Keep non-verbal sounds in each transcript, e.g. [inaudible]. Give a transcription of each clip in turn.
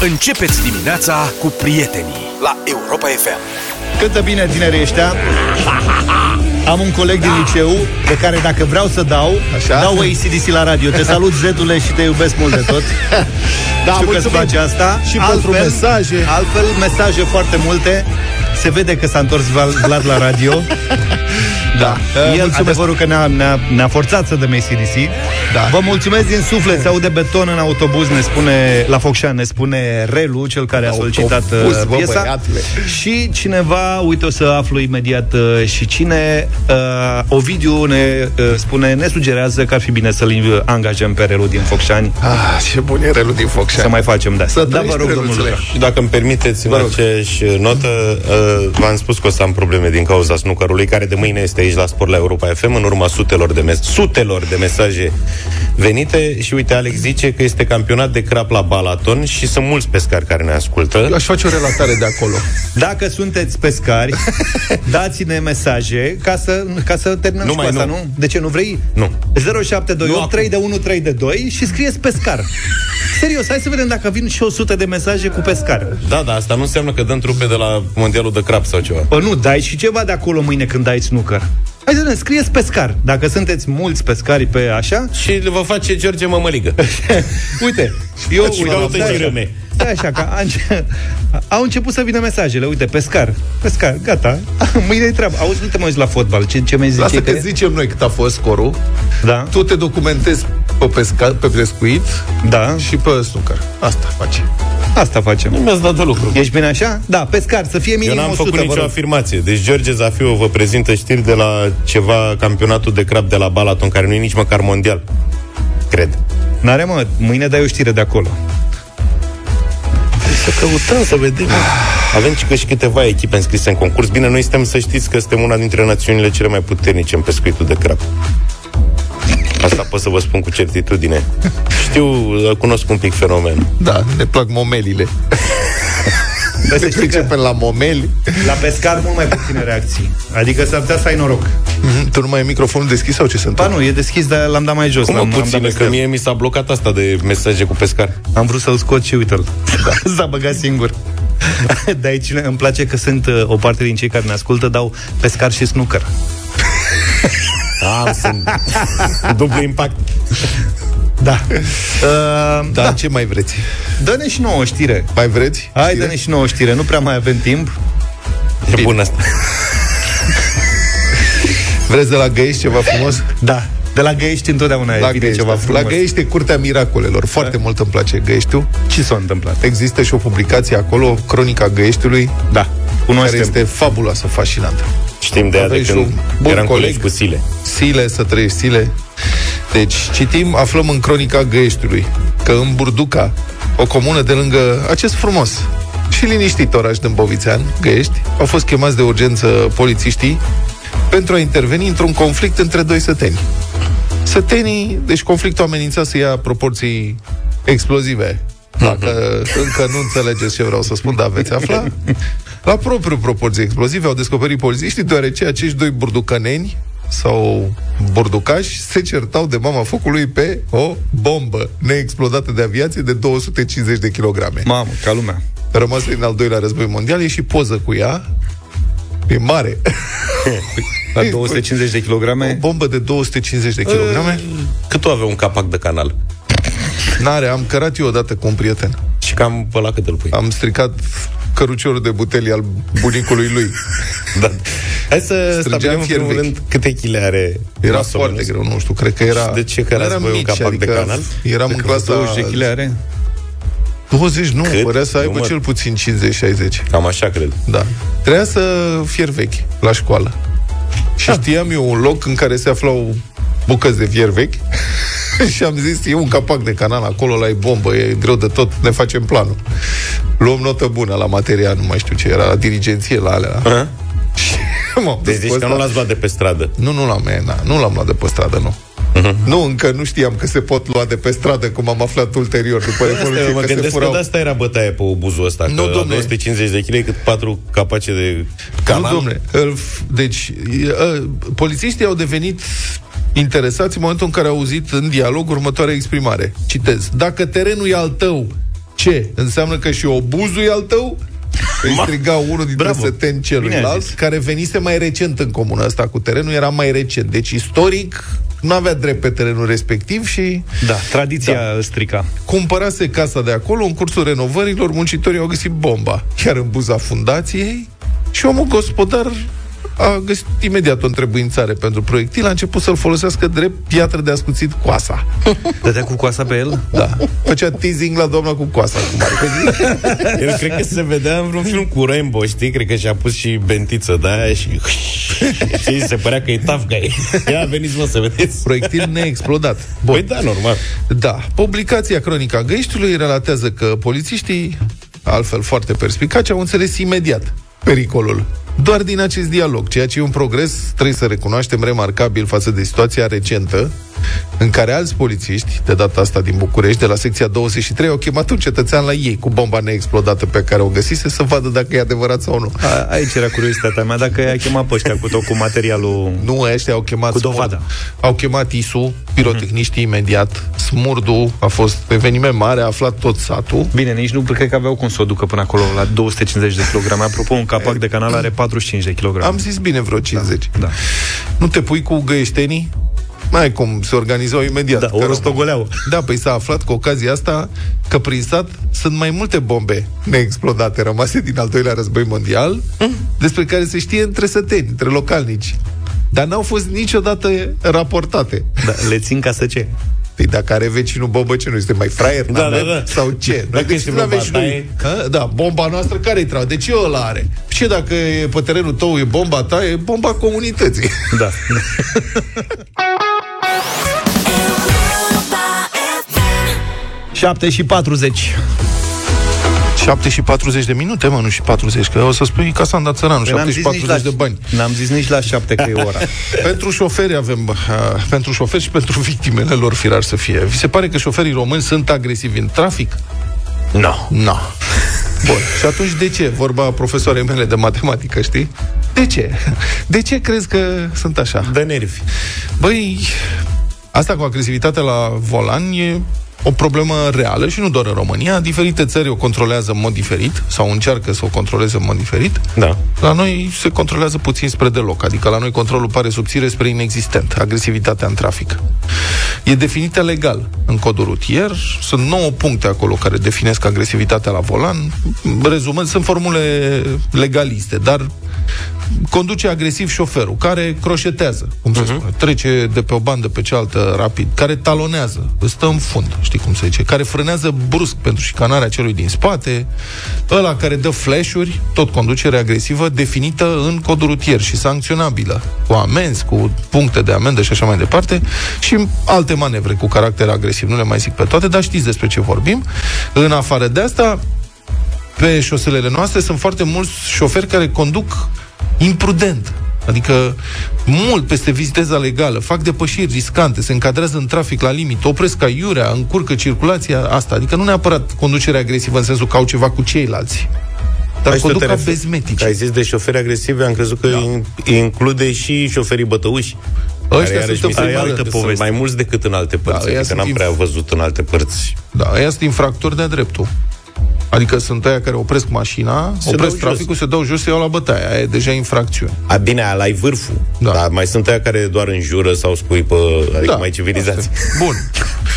Începeți dimineața cu prietenii la Europa FM. Cântă bine tinerii ăștia. [laughs] Am un coleg din liceu de care dacă vreau să dau, Așa? dau ACDC la radio. Te salut, [laughs] Zedule, și te iubesc mult de tot. Da, Știu că îți mulțumim. face asta. Și pentru mesaje. Altfel, mesaje foarte multe. Se vede că s-a întors Val- Vlad la radio. [laughs] Da. El, mulțumesc. adevărul că ne-a, ne-a, ne-a forțat să dăm ACDC. Da. Vă mulțumesc din suflet. Se aude beton în autobuz, ne spune, la Focșan, ne spune Relu, cel care a solicitat Autobuz, uh, bă, piesa. băiatule. Și cineva, uite, o să aflu imediat uh, și cine, uh, Ovidiu ne uh, spune, ne sugerează că ar fi bine să-l angajăm pe Relu din Focșani. Ah, ce bun e relul din Focșani. Să mai facem de asta. Să Da, vă trăiești, rog, domnul Reluțule. Luca. Și dacă îmi permiteți, în Vă rog. aceeași notă, uh, v-am spus că o să am probleme din cauza snookerului, care de mâine este aici la Sport la Europa FM, în urma sutelor de, mes- sutelor de mesaje venite. Și uite, Alex zice că este campionat de crap la Balaton și sunt mulți pescari care ne ascultă. Eu aș face o relatare de acolo. Dacă sunteți pescari, [laughs] dați-ne mesaje ca să, ca să terminăm Nu și cu mai asta, nu. nu. De ce nu vrei? Nu. 0728 3 de 1 3 de 2 și scrieți pescar. Serios, hai să vedem dacă vin și 100 de mesaje cu pescar. Da, da, asta nu înseamnă că dăm trupe de la Mondialul de Crap sau ceva. Bă, nu, dai și ceva de acolo mâine când dai snooker. Hai să ne scrieți pescar. Dacă sunteți mulți pescari pe așa, Și le va face George Mămăligă. [laughs] uite, eu Și uite, caută da, și așa. râme. Da, așa, că a înce- au început să vină mesajele. Uite, pescar, pescar, gata. [laughs] Mâine-i treabă. Auzi, nu te mai uiți la fotbal. Ce, ce mi-ai zice? Lasă că zicem noi cât a fost scorul. Da, Tu te documentezi pe, pesca, pe pescuit da, și pe snooker. Asta face. asta facem. Nu mi-ați dat de lucru. Ești bine așa? Da, pescar, să fie Eu minim n-am 100, făcut vă nicio rog. afirmație. Deci George Zafiu vă prezintă știri de la ceva campionatul de crap de la Balaton, care nu e nici măcar mondial. Cred. N-are, mă, mâine dai o știre de acolo. Să căutăm, să vedem. Avem și că și câteva echipe înscrise în concurs. Bine, noi suntem, să știți, că suntem una dintre națiunile cele mai puternice în pescuitul de crap. Asta pot să vă spun cu certitudine. Știu, cunosc un pic fenomen. Da, ne plac momelile. Trebuie să știi că Începem la momeli. la pescar mult mai puține reacții. Adică s-ar putea să ai noroc. Mhm, Tu nu mai ai microfonul deschis sau ce se Ba întâmplă? nu, e deschis, dar l-am dat mai jos. Cum l-am, mă am puține, dat că peste mie mi s-a blocat asta de mesaje cu pescar. Am vrut să-l scot și uite-l. Da. [laughs] S-a băgat singur. [laughs] De aici îmi place că sunt uh, o parte din cei care ne ascultă, dau pescar și snooker. Am, [laughs] sunt dublu impact. Da. Uh, Da, ce mai vreți? Dă-ne și nouă o știre. Mai vreți? Hai, Știre? dă-ne și nouă o știre. Nu prea mai avem timp. E bun asta. [laughs] Vreți de la Găiești ceva frumos? Da. De la Găiești întotdeauna La e bine Găiești, ceva da. frumos. La Găiești e curtea miracolelor. Foarte mult îmi place Găieștiul. Ce s-a întâmplat? Există și o publicație acolo, Cronica Găieștiului, Da. care Cunoaștem. este fabuloasă, fascinantă. Știm de ea de Aveți și când un bun eram coleg. colegi cu Sile. Sile, să trăiești sile. Deci, citim, aflăm în Cronica Găieștiului că în Burduca, o comună de lângă acest frumos și liniștit oraș Dâmbovițean, Găiești, au fost chemați de urgență polițiștii pentru a interveni într-un conflict între doi săteni. Sătenii, deci conflictul amenința să ia proporții explozive. Dacă încă nu înțelegeți ce vreau să spun, dar veți afla. La propriu proporții explozive au descoperit polițiștii, deoarece acești doi burducăneni sau burducași se certau de mama focului pe o bombă neexplodată de aviație de 250 de kilograme. Mamă, ca lumea. Rămasă din al doilea război mondial, e și poză cu ea. E mare. La 250 de O kilograme. bombă de 250 de kilograme. Cât o avea un capac de canal? N-are, am cărat eu odată cu un prieten. Și cam pe la cât îl pui? Am stricat căruciorul de butelii al bunicului lui. [laughs] Da. Hai să Strângeam stabilim în fier primul vechi. rând câte chile are Era masă foarte minus. greu, nu știu, cred că era... Și de ce cărați eram voi un mici, capac de adică canal? Eram în clasa... 20 de kg are. 20, nu, Cât? părea să aibă Număr. cel puțin 50-60. Cam așa cred. Da. Trebuia să fier vechi la școală. Și știam eu un loc în care se aflau bucăți de fier vechi [laughs] și am zis, e un capac de canal acolo, la e bombă, e greu de tot, ne facem planul. Luăm notă bună la material, nu mai știu ce era, la dirigenție, la alea. Aha. Și [laughs] m-am dus Deci zici cu că ăsta. nu l-ați luat de pe stradă. Nu, nu l-am, e, na, nu l-am luat de pe stradă, nu. Nu, încă nu știam că se pot lua de pe stradă, cum am aflat ulterior, după Asta, Revoluție, mă că se gândesc furau. că de asta era bătaie pe obuzul ăsta. Nu, că la domne. 250 de kg cât patru capace de Nu, canal. domne. îl f- Deci, e, ă, polițiștii au devenit interesați în momentul în care au auzit în dialog următoarea exprimare. Citez. Dacă terenul e al tău Ce? Înseamnă că și obuzul e al tău? Îi striga unul dintre Bravo. săteni Bine ai celuilalt, zis. care venise mai recent în comună asta cu terenul, era mai recent. Deci, istoric, nu avea drept pe terenul respectiv și Da, tradiția da. îl strica. cumpărase casa de acolo, în cursul renovărilor, muncitorii au găsit bomba, chiar în buza fundației, și omul gospodar a găsit imediat o întrebuințare pentru proiectil, a început să-l folosească drept piatră de ascuțit coasa. [laughs] Dădea cu coasa pe el? Da. Făcea teasing la doamna cu coasa. Cum ar veni. El cred că se vedea în vreun film cu Rainbow, știi? Cred că și-a pus și bentiță de aia și... [laughs] știi, se părea că e tough guy. Ia, veniți mă să vedeți. Proiectil neexplodat. Bun. Păi da, normal. Da. Publicația Cronica Găiștiului relatează că polițiștii, altfel foarte perspicaci, au înțeles imediat pericolul. Doar din acest dialog, ceea ce e un progres, trebuie să recunoaștem, remarcabil față de situația recentă, în care alți polițiști, de data asta din București, de la secția 23, au chemat un cetățean la ei cu bomba neexplodată pe care o găsise să vadă dacă e adevărat sau nu. A, aici era curiozitatea mea, dacă i-a chemat pe ăștia cu tot cu materialul... Nu, ăștia au chemat Cu dovada. Smurd. Au chemat ISU, pirotehniștii imediat. Smurdul a fost eveniment mare, a aflat tot satul. Bine, nici nu cred că aveau cum să o ducă până acolo la 250 de kilograme. Apropo, un capac de canal are 45 de kilograme. Am zis bine vreo 50. Da. Nu te pui cu găieștenii? Mai cum, se organizau imediat. Da, o Că rostogoleau. Da, păi s-a aflat cu ocazia asta că prin sat sunt mai multe bombe neexplodate rămase din al doilea război mondial, despre care se știe între săteni, între localnici. Dar n-au fost niciodată raportate. Da, le țin ca să ce? Păi dacă are vecinul bombă, ce nu este mai fraier? Da, n-avem? da, da. Sau ce? Dacă Noi este la bomba vecinul. ta, e- Ha? Da, bomba noastră care-i treabă? De ce ăla are? Ce dacă e pe terenul tău e bomba ta? E bomba comunității. Da. [laughs] 7 și 40. 7 și 40 de minute, mă, nu și 40, că o să spui ca Sanda Țăranu, 7 și 40 de bani. N-am zis nici la 7 că e ora. [laughs] Pentru șoferi avem, uh, pentru șoferi și pentru victimele lor, firar să fie. Vi se pare că șoferii români sunt agresivi în trafic? Nu. No. Nu. Bun. Și atunci de ce? Vorba profesoarei mele de matematică, știi? De ce? De ce crezi că sunt așa? De nervi. Băi, asta cu agresivitatea la volan e o problemă reală și nu doar în România. Diferite țări o controlează în mod diferit sau încearcă să o controleze în mod diferit. Da. La noi se controlează puțin spre deloc, adică la noi controlul pare subțire spre inexistent, agresivitatea în trafic. E definită legal în codul rutier, sunt 9 puncte acolo care definesc agresivitatea la volan, rezumând, sunt formule legaliste, dar conduce agresiv șoferul, care croșetează, cum se spune, trece de pe o bandă pe cealaltă rapid, care talonează, îți stă în fund, știi cum se zice, care frânează brusc pentru șicanarea celui din spate, ăla care dă flash-uri, tot conducere agresivă, definită în codul rutier și sancționabilă, cu amenzi, cu puncte de amendă și așa mai departe, și alte manevre cu caracter agresiv, nu le mai zic pe toate, dar știți despre ce vorbim. În afară de asta, pe șoselele noastre sunt foarte mulți șoferi care conduc imprudent. Adică mult peste viteza legală, fac depășiri riscante, se încadrează în trafic la limit, opresc ca iurea, încurcă circulația asta. Adică nu neapărat conducerea agresivă în sensul că au ceva cu ceilalți. Dar Aici tu conduc te ca referi- bezmetici. Că ai zis de șoferi agresivi, am crezut că da. include și șoferii bătăuși. Ăștia care, iarăși sunt mi se în pare primul că rând. sunt poveste. mai mulți decât în alte părți. Da, ăia adică sunt n-am inf- prea văzut în alte părți. Da, ăia sunt infractori de dreptul. Adică sunt aia care opresc mașina, Se opresc dau traficul, se dau jos, se iau la bătaie. Aia e deja infracțiune. A, bine, ala ai vârful. Da. Da. Dar mai sunt aia care doar înjură sau scuipă, adică Da, mai civilizați. asta e. Bun.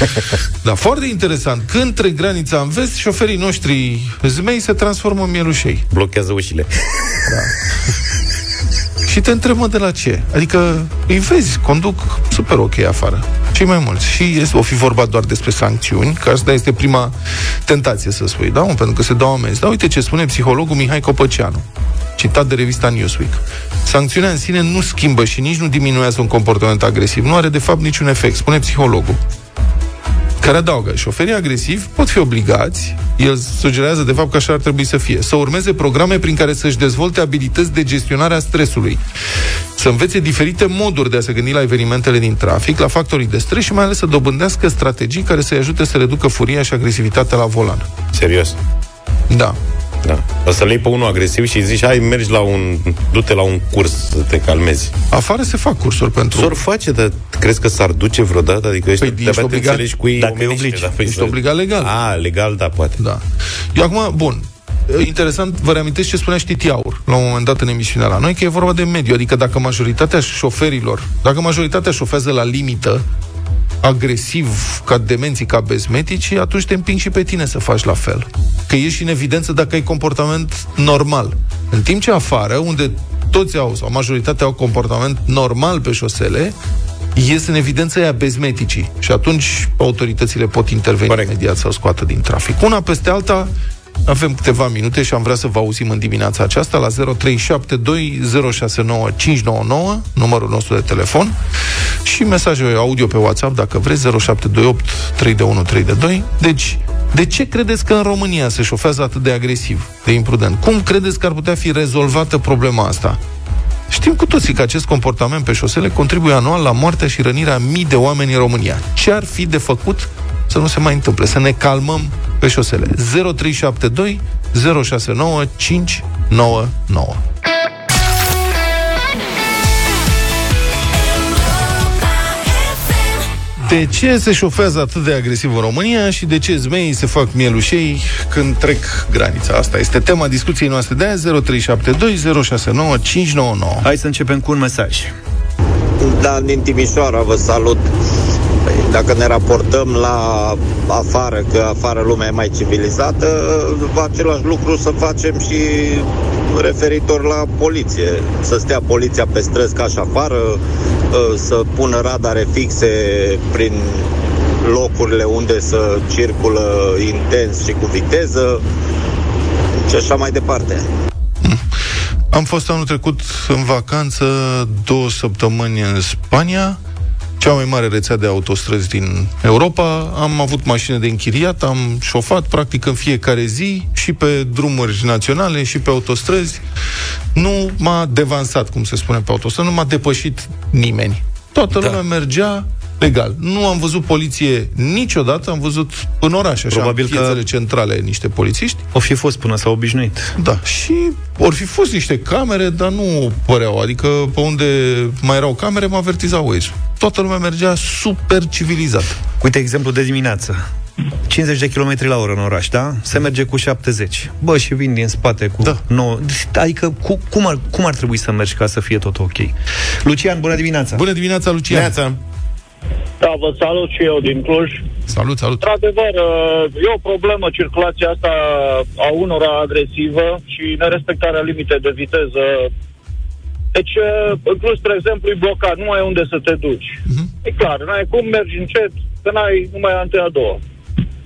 [laughs] da, foarte interesant. Când trec granița în vest, șoferii noștri zmei se transformă în mielușei. Blochează ușile. [laughs] Și te întreb, mă, de la ce? Adică îi vezi, conduc super ok afară. Cei mai mulți. Și este, o fi vorba doar despre sancțiuni, că asta este prima tentație să spui, da? mă, Pentru că se dau amenzi. Dar uite ce spune psihologul Mihai Copăceanu, citat de revista Newsweek. Sancțiunea în sine nu schimbă și nici nu diminuează un comportament agresiv. Nu are, de fapt, niciun efect, spune psihologul care adaugă, șoferii agresivi pot fi obligați, el sugerează de fapt că așa ar trebui să fie, să urmeze programe prin care să-și dezvolte abilități de gestionare a stresului, să învețe diferite moduri de a se gândi la evenimentele din trafic, la factorii de stres și mai ales să dobândească strategii care să-i ajute să reducă furia și agresivitatea la volan. Serios. Da. Da. O să le iei pe unul agresiv și îi zici, hai, mergi la un, du-te la un curs să te calmezi. Afară se fac cursuri pentru... S-or face, dar crezi că s-ar duce vreodată? Adică ăștia Păi, de-abia ești te obligat- înțelegi cu ei dacă îi omenește, obligi. da, păi Ești să- obligat legal. A, legal, da, poate. Da. Eu acum, bun, interesant, vă reamintesc ce spunea Știti Aur la un moment dat în emisiunea la noi, că e vorba de mediu, adică dacă majoritatea șoferilor, dacă majoritatea șofează la limită, agresiv, ca demenții, ca bezmetici, atunci te împing și pe tine să faci la fel. Că ești în evidență dacă ai comportament normal. În timp ce afară, unde toți au, sau majoritatea au comportament normal pe șosele, ies în evidență ea bezmeticii. Și atunci autoritățile pot interveni Corect. imediat să o scoată din trafic. Una peste alta, avem câteva minute și am vrea să vă auzim în dimineața aceasta la 0372069599, numărul nostru de telefon, și mesaje audio pe WhatsApp, dacă vreți, 0728 321 Deci, de ce credeți că în România se șofează atât de agresiv, de imprudent? Cum credeți că ar putea fi rezolvată problema asta? Știm cu toții că acest comportament pe șosele contribuie anual la moartea și rănirea a mii de oameni în România. Ce ar fi de făcut să nu se mai întâmple? Să ne calmăm pe șosele. 0372 069 599. De ce se șofează atât de agresiv în România și de ce zmeii se fac mielușei când trec granița? Asta este tema discuției noastre de azi, 0372 069 599. Hai să începem cu un mesaj. Dan din Timișoara, vă salut. Păi, Dacă ne raportăm la afară, că afară lumea e mai civilizată, va același lucru să facem și referitor la poliție. Să stea poliția pe străzi ca și afară, să pună radare fixe prin locurile unde să circulă intens și cu viteză și așa mai departe. Am fost anul trecut în vacanță două săptămâni în Spania, cea mai mare rețea de autostrăzi din Europa. Am avut mașină de închiriat, am șofat practic în fiecare zi și pe drumuri naționale și pe autostrăzi. Nu m-a devansat, cum se spune pe autostrăzi, nu m-a depășit nimeni. Toată Da. lumea mergea legal. Nu am văzut poliție niciodată, am văzut în oraș, așa, Probabil în că- piețele centrale, niște polițiști. O fi fost până s-a obișnuit. Da, și or fi fost niște camere, dar nu păreau. Adică pe unde mai erau camere, mă avertizau Waze. Toată lumea mergea super civilizat. Uite exemplu de dimineață. 50 de km la oră în oraș, da? Se merge cu 70. Bă, și vin din spate cu Da. 9. Adică cu, cum, ar, cum ar trebui să mergi ca să fie tot ok? Lucian, bună dimineața! Bună dimineața, Lucian! Neața. Da, vă salut și eu din Cluj. Salut, salut! Într-adevăr, e o problemă circulația asta a unora agresivă și nerespectarea limitei de viteză. Deci, în Cluj, spre exemplu, e blocat, nu mai ai unde să te duci. Mhm. E clar, n-ai cum mergi încet, că n-ai numai antea a doua.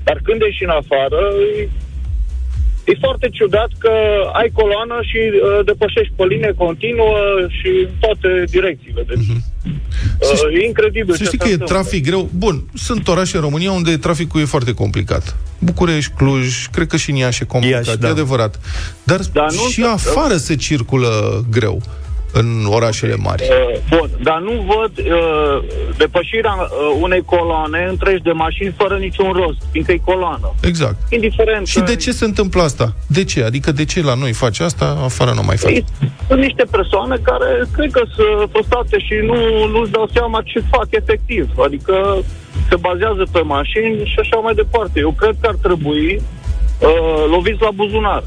Dar când ești în afară, e, e foarte ciudat că ai coloană și uh, depășești pe linie continuă și în toate direcțiile. Deci, Mhm. Uh, e incredibil Să ce știi se că e întâmplă. trafic greu. Bun, sunt orașe în România unde traficul e foarte complicat. București, Cluj, cred că și în Iași e complicat, Iași, e da. adevărat. Dar, Dar nu și se- afară se circulă greu în orașele mari. Uh, bun, dar nu văd uh, depășirea uh, unei coloane întregi de mașini fără niciun rost, fiindcă e coloană. Exact. Indiferent. Și că de ce se întâmplă asta? De ce? Adică de ce la noi face asta, afară nu mai face? ei- Sunt niște persoane care cred că sunt frustrate și nu, nu-și dau seama ce fac efectiv. Adică se bazează pe mașini și așa mai departe. Eu cred că ar trebui uh, loviți la buzunar.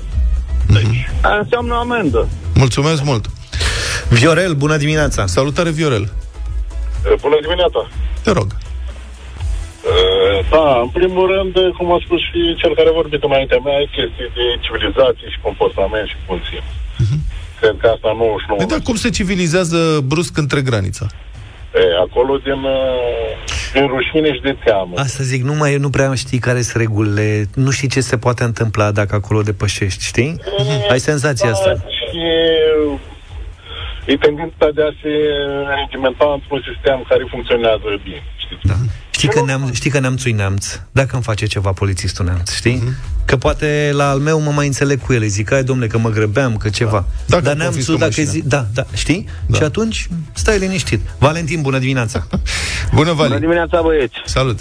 Deci, aia înseamnă amendă. Mulțumesc mult! Viorel, bună dimineața! Salutare, Viorel! Bună dimineața! Te rog. Uh, Da, în primul rând, cum a spus și cel care a vorbit înaintea mea, e chestii de civilizație și comportament și bun simț. Cred că asta 99. Păi da, cum se civilizează brusc între granița? E, acolo din, uh, din rușine și de teamă. Asta zic, nu mai nu prea știi care sunt regulile, nu știi ce se poate întâmpla dacă acolo depășești, știi? Ai senzația asta. Da, Și e tendința de a se regimenta într-un sistem care funcționează bine. Știți? Da. Știi că, neam, știi că neamțul neamț, dacă îmi face ceva polițistul neamț, știi? Că poate la al meu mă mai înțeleg cu el, îi zic, ai domnule, că mă grăbeam, că ceva. Dacă Dar îmi neamțul, confiscă dacă îi mașina. zi, da, da, știi? Da. Și atunci stai liniștit. Valentin, bună dimineața! [laughs] Bună, Vali! Bună dimineața, băieți! Salut!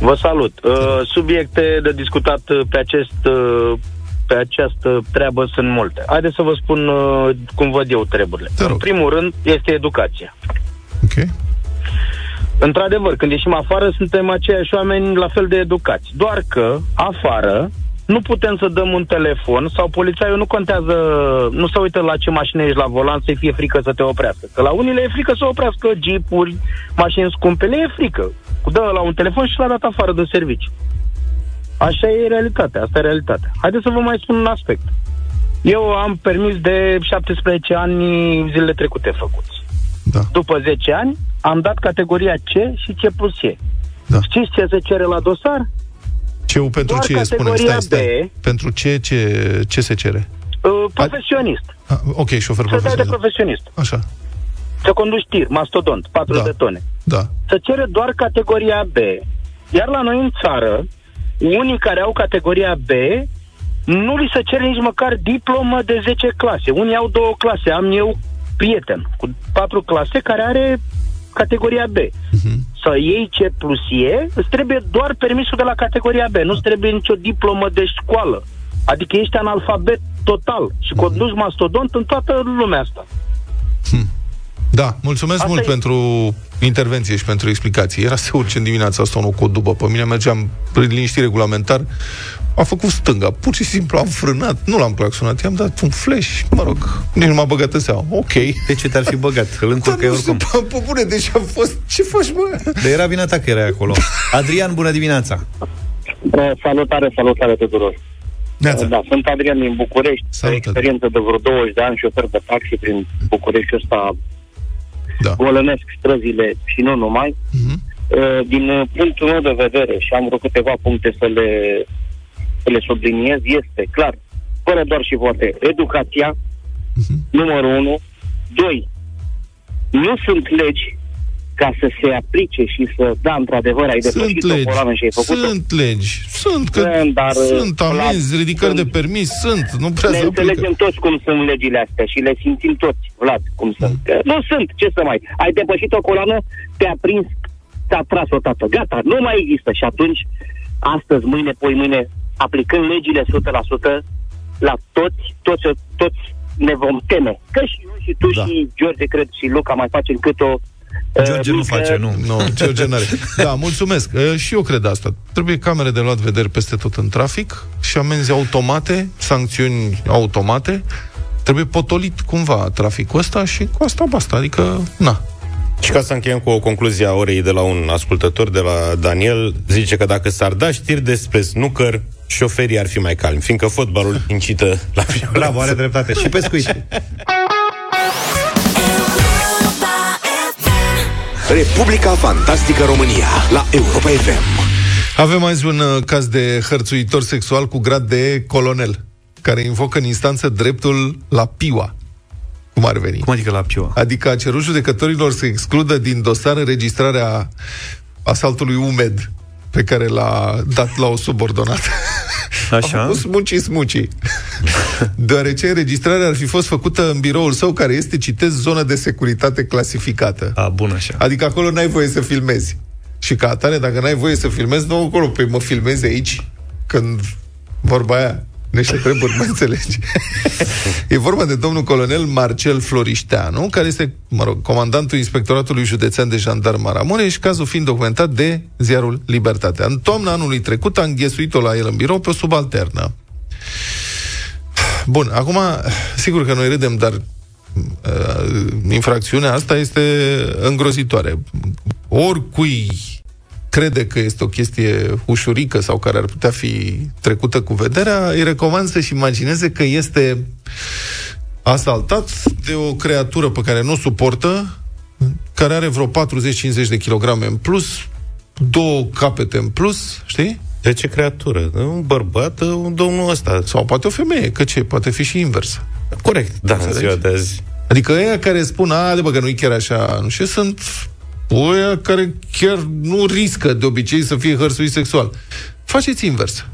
Vă salut! Uh, subiecte de discutat uh, pe acest uh, pe această treabă sunt multe. Haideți să vă spun uh, cum văd eu treburile. Te rog. În primul rând, este educația. Ok. Într-adevăr, când ieșim afară, suntem aceiași oameni la fel de educați. Doar că, afară, nu putem să dăm un telefon sau polițaiul nu contează, nu se uită la ce mașină ești la volan să-i fie frică să te oprească. Că la unii le e frică să oprească jeepuri, mașini scumpe, le e frică. Dă la un telefon și l-a dat afară de serviciu. Așa e realitatea, asta e realitatea. Haideți să vă mai spun un aspect. Eu am permis de 17 ani zilele trecute făcuți. Da. După 10 ani am dat categoria C și C plus E. Da. Știți ce se cere la dosar? Ce pentru Doar ce? Spune, categoria stai, stai. B. Pentru ce, ce, ce se cere? Uh, profesionist. Ah, ok, șofer Să dai de profesionist. profesionist. Așa, Să conduci tir, mastodont, 4 Da. de tone. da. Se cere doar categoria B. Iar la noi în țară, unii care au categoria B, nu li se cere nici măcar diplomă de 10 clase. Unii au două clase. Am eu prieten cu patru clase care are categoria B. Mhm. Să iei C plus E, îți trebuie doar permisul de la categoria B. Nu-ți trebuie nicio diplomă de școală. Adică ești analfabet total și conduci mastodont în toată lumea asta. Da, mulțumesc Asta mult e. pentru intervenție și pentru explicații. Era să urce în dimineața asta unul cu o dubă. Pe mine mergeam prin liniștit regulamentar, a făcut stânga. Pur și simplu am frânat, nu l-am claxonat, i-am dat un flash, mă rog, nici nu m-a băgat în seama. Ok. De ce te-ar fi băgat? Îl Dar încurcă nu oricum. știu, pe bune, deci am fost... Ce faci, bă? Dar era vina ta că erai acolo. Adrian, bună dimineața! Uh, Salutare, salutare tuturor. Neața. Da, sunt Adrian din București, Salut, experiență de vreo 20 de ani, șofer de taxi prin Bucureștiul ăsta, Da. golănesc străzile și nu numai. Mhm. Uh, Din uh, punctul meu de vedere, și am vreo câteva puncte să le, să le subliniez, este clar, fără doar și poate, educația, Mhm. numărul unu. Doi, nu sunt legi ca să se aplice și să, da, într-adevăr, ai Sunt depășit o legi, coloană și ai făcut sunt legi, sunt, că Sunt, dar, sunt amenzi, Vlad, ridicări de sunt- permis, sunt, nu prea ne se aplică. înțelegem toți cum sunt legile astea și le simțim toți, Vlad, cum sunt. Că nu sunt, ce să mai... Ai depășit o coloană, te-a prins, te-a tras o tată. Gata, nu mai există. Și atunci, astăzi, mâine, poi mâine, aplicând legile 100% la toți, toți, toți ne vom teme. Că și eu și tu Da. și George, cred, și Luca mai facem cât o... George uh, nu mică- face, nu. Nu, George n-are. Da, mulțumesc. E, Și eu cred asta. Trebuie camere de luat vederi peste tot în trafic și amenzi automate, sancțiuni automate. Trebuie potolit cumva traficul ăsta și cu asta basta. Adică, na. Și ca să încheiem cu o concluzie a orei de la un ascultător, de la Daniel, zice că dacă s-ar da știri despre snooker, șoferii ar fi mai calmi, fiindcă fotbalul incită la violență. Bravo, are dreptate. Și pescuit. [laughs] Republica Fantastică România la Europa FM. Avem azi un uh, caz de hărțuitor sexual cu grad de colonel, care invocă în instanță dreptul la piua. Cum ar veni? Cum adică la piua? Adică a cerut judecătorilor să excludă din dosar înregistrarea asaltului umed pe care l-a dat la o subordonată. Așa? [laughs] A făcut smuci smuci. [laughs] Deoarece înregistrarea ar fi fost făcută în biroul său, care este, citez, zonă de securitate clasificată. A, bun așa. Adică acolo n-ai voie să filmezi. Și ca atare, dacă n-ai voie să filmezi, nu acolo, pe mă filmezi aici, când vorba aia, niște treburi, [laughs] mă înțelegi? e vorba de domnul colonel Marcel Florișteanu, care este, mă rog, comandantul Inspectoratului Județean de Jandarm Maramureș, cazul fiind documentat de ziarul Libertatea. În toamna anului trecut a înghesuit-o la el în birou pe o subalternă. Bun, acum, sigur că noi râdem, dar uh, infracțiunea asta este îngrozitoare. Oricui crede că este o chestie ușurică sau care ar putea fi trecută cu vederea, îi recomand să-și imagineze că este asaltat de o creatură pe care nu o suportă, care are vreo 40-50 de kilograme în plus, două capete în plus, știi? De ce creatură? Un bărbat, un domnul ăsta. Sau poate o femeie, că ce? Poate fi și invers. Corect, da, în Înțelegi? ziua de azi. Adică ăia care spun, a, de bă, că nu-i chiar așa, nu știu, sunt ăia care chiar nu riscă de obicei să fie hărțuit sexual. Faceți invers.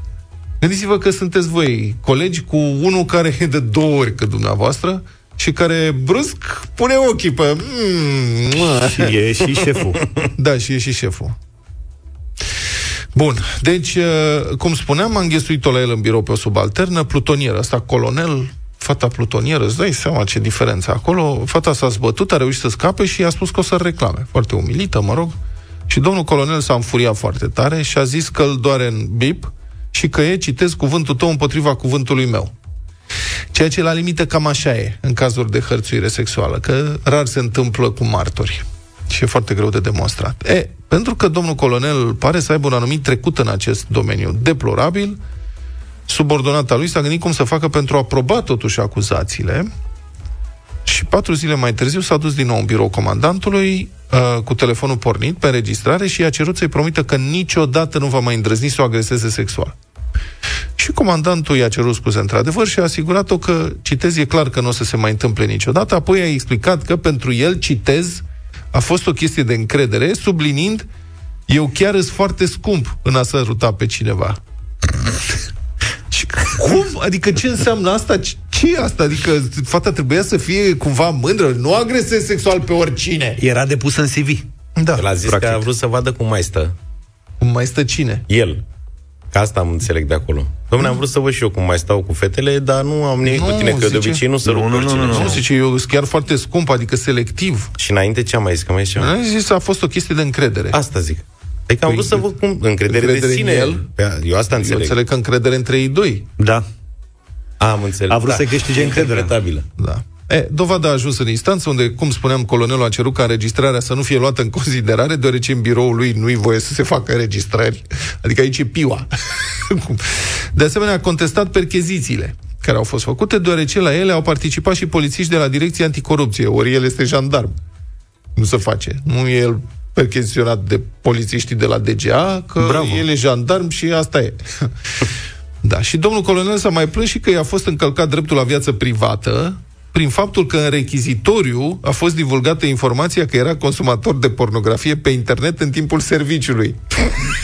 Gândiți-vă că sunteți voi colegi cu unul care e de două ori cât dumneavoastră și care brusc pune ochii pe... Mm, mă. Și e și șeful. [laughs] Da, și e și șeful. Bun, deci, uh, cum spuneam, am înghesuit-o la el în birou pe o subalternă, plutonieră, asta colonel, fata plutonieră, îți dai seama ce diferență acolo. Fata s-a zbătut, a reușit să scape și i-a spus că o să reclame. Foarte umilită, mă rog. Și domnul colonel s-a înfuriat foarte tare și a zis că îl doare în bip și că e, citez, cuvântul tău împotriva cuvântului meu. Ceea ce la limită cam așa e în cazuri de hărțuire sexuală, că rar se întâmplă cu martori și e foarte greu de demonstrat. E, pentru că domnul colonel pare să aibă un anumit trecut în acest domeniu deplorabil, subordonata lui s-a gândit cum să facă pentru a aproba totuși acuzațiile și patru zile mai târziu s-a dus din nou în birou comandantului uh, cu telefonul pornit pe înregistrare și i-a cerut să-i promită că niciodată nu va mai îndrăzni să o agreseze sexual. Și comandantul i-a cerut scuze într-adevăr și a asigurat-o că, citez, e clar că nu o să se mai întâmple niciodată, apoi a explicat că pentru el, citez, a fost o chestie de încredere, sublinind, eu chiar sunt foarte scump în a săruta pe cineva. Și cum? Adică ce înseamnă asta? ce e asta? Adică fata trebuia să fie cumva mândră, nu agresez sexual pe oricine. Era depus în CV. Da. El a zis practic. că a vrut să vadă cum mai stă. Cum mai stă cine? El. Ca asta am înțeleg de acolo. Domnule, am vrut să văd și eu cum mai stau cu fetele, dar nu am nimic cu tine, că zice... de obicei nu să nu, nu, nu, nu, nu, nu, zice, eu sunt chiar foarte scump, adică selectiv. Și înainte ce am mai zis? Că mai zis ceva? zis, a fost o chestie de încredere. Asta zic. Adică am păi, vrut să văd cum... Încredere, încredere de sine. El, eu asta înțeleg. Eu înțeleg că încredere între ei doi. Da. Am înțeles. A vrut da. să câștige încredere. Da. E, dovada a ajuns în instanță, unde, cum spuneam, colonelul a cerut ca înregistrarea să nu fie luată în considerare, deoarece în biroul lui nu-i voie să se facă înregistrări. Adică aici e piua. [laughs] De asemenea, a contestat perchezițiile care au fost făcute, deoarece la ele au participat și polițiști de la Direcția Anticorupție, ori el este jandarm. Nu se face. Nu e el percheziționat de polițiștii de la DGA, că Bravo. el e jandarm și asta e. [laughs] da, și domnul colonel s-a mai plâns și că i-a fost încălcat dreptul la viață privată, prin faptul că în rechizitoriu a fost divulgată informația că era consumator de pornografie pe internet în timpul serviciului.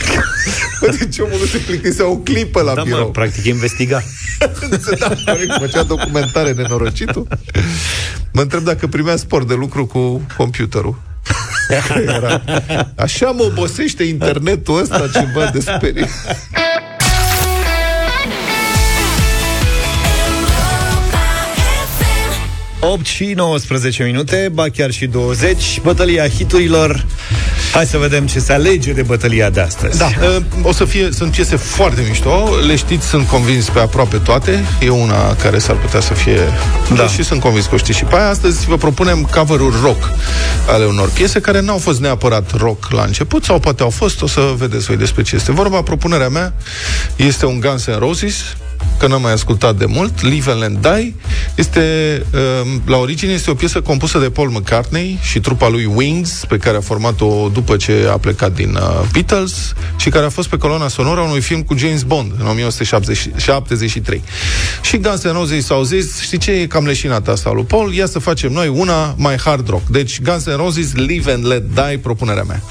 [laughs] deci omul nu se plictise o clipă la da, birou. Mă, practic investiga. [laughs] da, corect, făcea documentare nenorocitul. Mă întreb dacă primea spor de lucru cu computerul. [laughs] Era. Așa mă obosește internetul ăsta ceva de sperie. 8 și 19 minute, ba chiar și 20, bătălia hiturilor. Hai să vedem ce se alege de bătălia de astăzi. Da, uh, o să fie, sunt piese foarte mișto, le știți, sunt convins pe aproape toate. E una care s-ar putea să fie... Da. Și sunt convins că o știți și pe aia. Astăzi vă propunem cover-uri rock ale unor piese care n-au fost neapărat rock la început, sau poate au fost, o să vedeți voi despre ce este vorba. Propunerea mea este un Guns N' Roses, că n-am mai ascultat de mult, Live and Let Die, este, uh, la origine este o piesă compusă de Paul McCartney și trupa lui Wings, pe care a format-o după ce a plecat din uh, Beatles și care a fost pe coloana sonoră a unui film cu James Bond în 1973. Și Guns N' Roses s-au zis, știi ce e cam leșinată asta lui Paul? Ia să facem noi una mai hard rock. Deci Guns N' Roses, Live and Let Die, propunerea mea.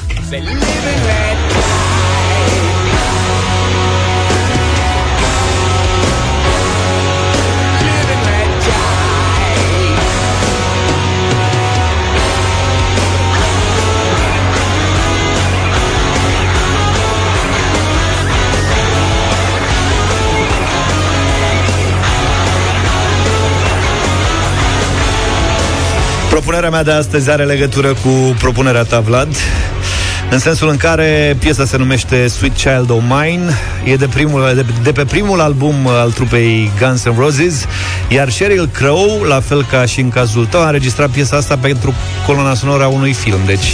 Propunerea mea de astăzi are legătură cu propunerea ta, Vlad în sensul în care piesa se numește Sweet Child O' Mine, e de, primul, de, de pe primul album al trupei Guns N' Roses, iar Sheryl Crow, la fel ca și în cazul tău, a înregistrat piesa asta pentru colona sonoră a unui film, deci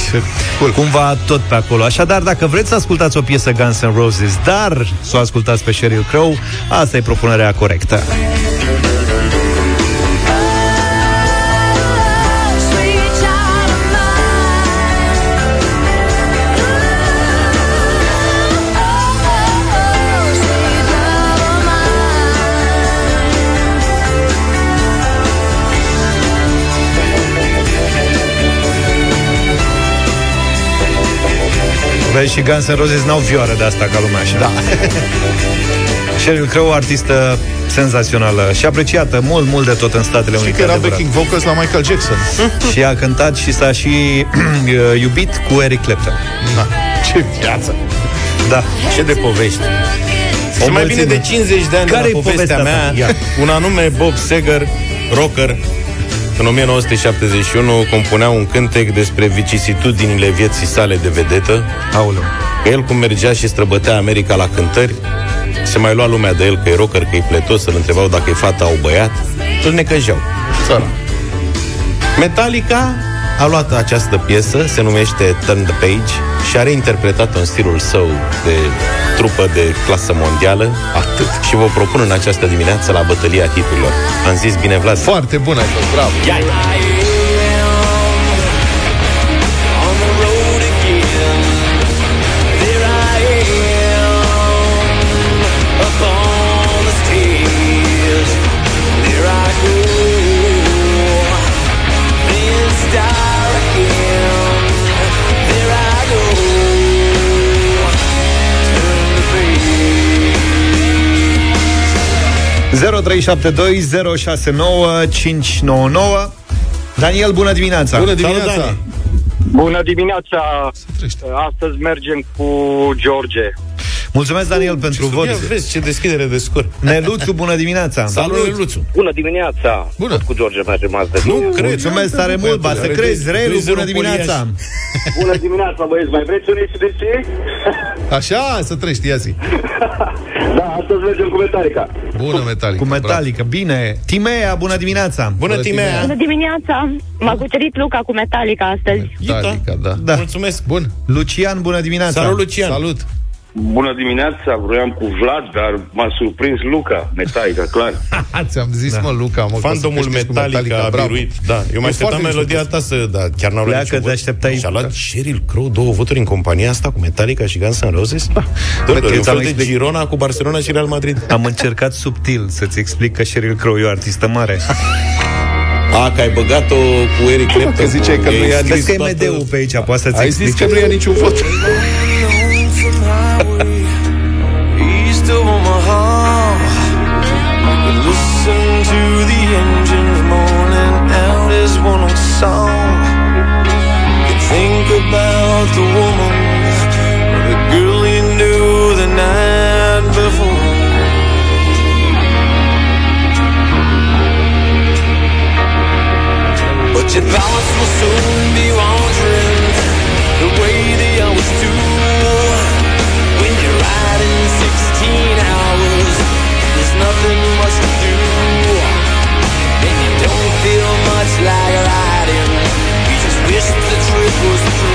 cool. cumva tot pe acolo. Așadar, dacă vreți să ascultați o piesă Guns N' Roses, dar să o ascultați pe Sheryl Crow, asta e propunerea corectă. Vezi, și Guns N' Roses n-au vioară de asta ca lumea așa. Da. [laughs] Sheryl Crow, artistă senzațională și apreciată mult, mult de tot în Statele Unite. Și că era backing vocals la Michael Jackson. [laughs] și a cântat și s-a și [clears throat] iubit cu Eric Clapton. Da. Ce viață! Da. Ce de povești. O Sunt mai bine mulțime. de 50 de ani Care-i de la povestea povestea mea, ta? Ia. un anume Bob Seger, rocker, în 1971 compunea un cântec despre vicisitudinile vieții sale de vedetă. Aoleu. Că el cum mergea și străbătea America la cântări, se mai lua lumea de el că e rocker, că e pletos, să-l întrebau dacă e fata au băiat, îl necăjeau. Țara. Metallica a luat această piesă, se numește Turn the Page și a reinterpretat-o în stilul său de trupă de clasă mondială. Atât. Și vă propun în această dimineață la bătălia hiturilor. Am zis bine, Vlad? Foarte bună, bravo! Ia-i! 0372069599 Daniel, bună dimineața! Bună dimineața! Salut, Bună dimineața! Astăzi mergem cu George. Mulțumesc, Daniel, pentru vot. Ia vezi ce deschidere de scor. Neluțu, bună dimineața! Salut, Luțu. Bună dimineața! Bună. Tot cu George mergem astăzi. Nu cred. Mulțumesc tare mult, ba să Are crezi, doi- Relu, doi zero bună dimineața! [laughs] Bună dimineața, băieți, mai vreți un [laughs] ACDC? Așa, să trăiești, ia zi. [laughs] da, astăzi mergem cu Metallica. Bună, Metallica. Cu Metallica, bine! Timea, bună dimineața! Bună, Bună, Timea. Bună dimineața! M-a cucerit Luca cu Metallica astăzi. Bravo. Metallica, da. Da. Mulțumesc. Bun. Lucian, bună dimineața! Salut, Lucian. Salut. Bună dimineața, vroiam cu Vlad, dar m-a surprins Luca, Metallica, clar. [laughs] Ți-am zis, da. mă, Luca, mă, că o să Fandomul câștigi cu Metallica a bravo. biruit. Da, eu E mai așteptam foarte melodia mișto. ta să... Da, chiar n-au luat Pleacă, niciun te vot. așteptai. Și a luat Sheryl Crow două voturi în compania asta cu Metallica și Guns N' Roses? Da. Uite, un eu ți-am fel de explic- Girona cu Barcelona și Real Madrid. Am încercat subtil să-ți explic că Sheryl Crow e o artistă mare. A, că ai băgat-o cu Eric Clapton. Că ziceai că i-ai nu e scris Vezi că e toată- MD-ul pe aici, poate să-ți Ai zis explice. că nu ia niciun vot. with the woman Or the girl you knew the night before. But your thoughts will soon be wandering The way they always do. When you're riding 16 hours There's nothing much to do. And you don't feel much like riding. You just wish the trip was through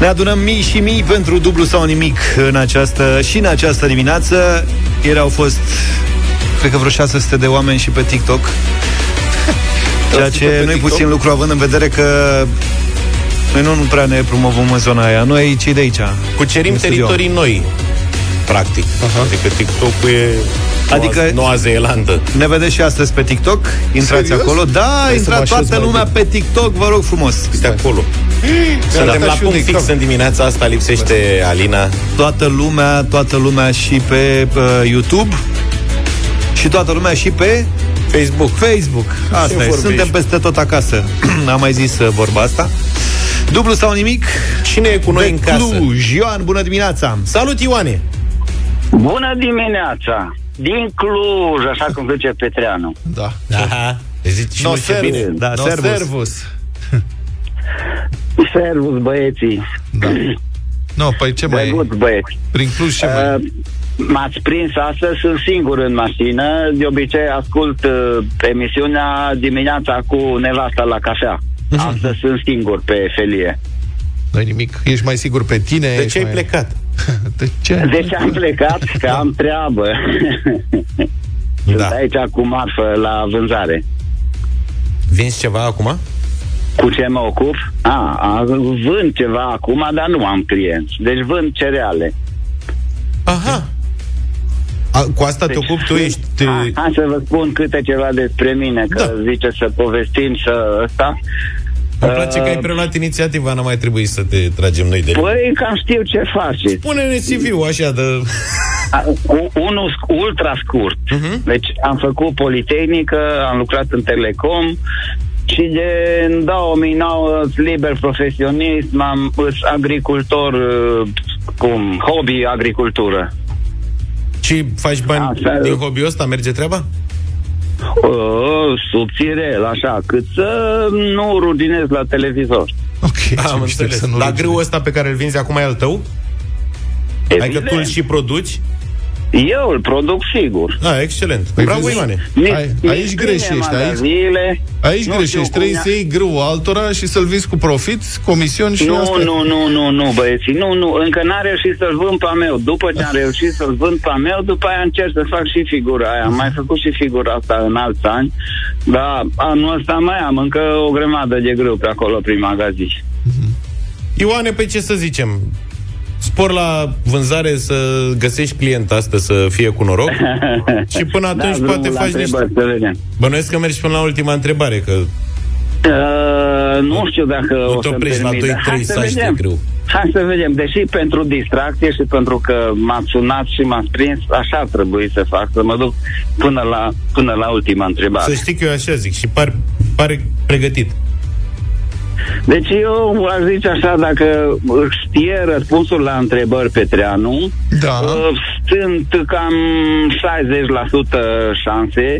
Ne adunăm mii și mii pentru dublu sau nimic în această, și în această dimineață. Ieri au fost, cred că vreo 600 de oameni și pe TikTok. [laughs] Ceea ce nu e puțin lucru, având în vedere că noi nu, nu prea ne promovăm în zona aia. Noi cei de aici. Cucerim în studio. teritorii noi, practic. Uh-huh. Adică TikTok-ul e Noua, Adică- Noua Zeelandă. Ne vedeți și astăzi pe TikTok? Intrați Serios? acolo. Da, Hai să intra mă așez toată mai lumea bine. pe TikTok, vă rog frumos. Este acolo. Suntem da, la și punct unde-i fix cap? în dimineața asta, lipsește Alina. Toată lumea, toată lumea și pe uh, YouTube și toată lumea și pe Facebook. Facebook. Asta e, vorbești? suntem peste tot acasă. [clears throat] Am mai zis uh, vorba asta. Dublu sau nimic? Cine e cu noi de în casă? Cluj. Ioan, bună dimineața! Salut, Ioane! Bună dimineața! Din Cluj, așa cum zice Petreanu. Da. Aha. Zici și No noi ce servus. bine. Da, no servus. servus. Servus, băieții. Da. No, păi ce mai e? Drăguț, băieți. Prin Cluj ce mai e? Uh, M-ați prins astăzi, sunt singur în mașină. De obicei ascult uh, emisiunea dimineața cu nevasta la cafea. Mhm. Astăzi sunt singur pe felie. Nu nimic. Ești mai sigur pe tine? De ești ce ai mai... plecat? [laughs] De ce? Deci am plecat, că am treabă. [laughs] Sunt Da. aici cu marfă la vânzare. Vinzi ceva acum? Cu ce mă ocup? A, a, vând ceva acum, dar nu am clienți. Deci vând cereale. Aha. A, cu asta te Deci, ocupi, tu ești... Ha, hai să vă spun câte ceva despre mine, că Da. zice să povestim să ăsta. Îmi place că ai Uh, preluat inițiativa, n-a mai trebuit să te tragem noi de Păi, cam știu ce faceți. Pune-ne CV-ul așa de... A, u- unul sc- ultra scurt. Mhm. Deci am făcut Politehnică, am lucrat în Telecom și de în 2009 liber profesionist, m-am îs agricultor, uh, cum, hobby agricultură. Și faci bani Asta- din hobby-ul ăsta? Merge treaba? Uh, subțirel, așa, cât să nu ruginez la televizor. Ok, ce Am mișto înțeles. să nu Dar rugi. grâul ăsta pe care îl vinzi acum e al tău? Adică tu îl și produci? Eu îl produc sigur. Da, excelent. Păi Bravo, vezi? Ioane. Mi- Ai- mi aici strângem greșești, aici- magazinele, Aici nu greșești, știu trebuie cum să ia- iei grâu altora și să-l vinzi cu profit, comisiuni și Nu, asta. nu, nu, nu, nu, băieții, nu, nu, încă n-am reușit să-l vând pe a meu. După ce am reușit să-l vând pe a meu, după aia încerc să fac și figura aia. Am mai făcut și figura asta în alți ani, dar anul ăsta mai am încă o grămadă de grâu pe acolo prin magazin. Ioane, pe ce să zicem? Spor la vânzare să găsești client asta să fie cu noroc [laughs] și până atunci da, poate drumul la faci niște... întrebări, să vedem. Bănuiesc că mergi până la ultima întrebare, că Uh, nu știu dacă Nu o te să oprești la permit, dar 2-3 hai să saci de vedem. grâu. Hai să vedem. Deși pentru distracție și pentru că m-ați sunat și m-ați prins, așa ar trebui să fac, să mă duc până la, până la ultima întrebare. să știi că eu așa zic și par, pare pregătit. Deci eu aș zice așa, dacă știe răspunsul la întrebări Petreanu, Da. uh, sunt cam 60% șanse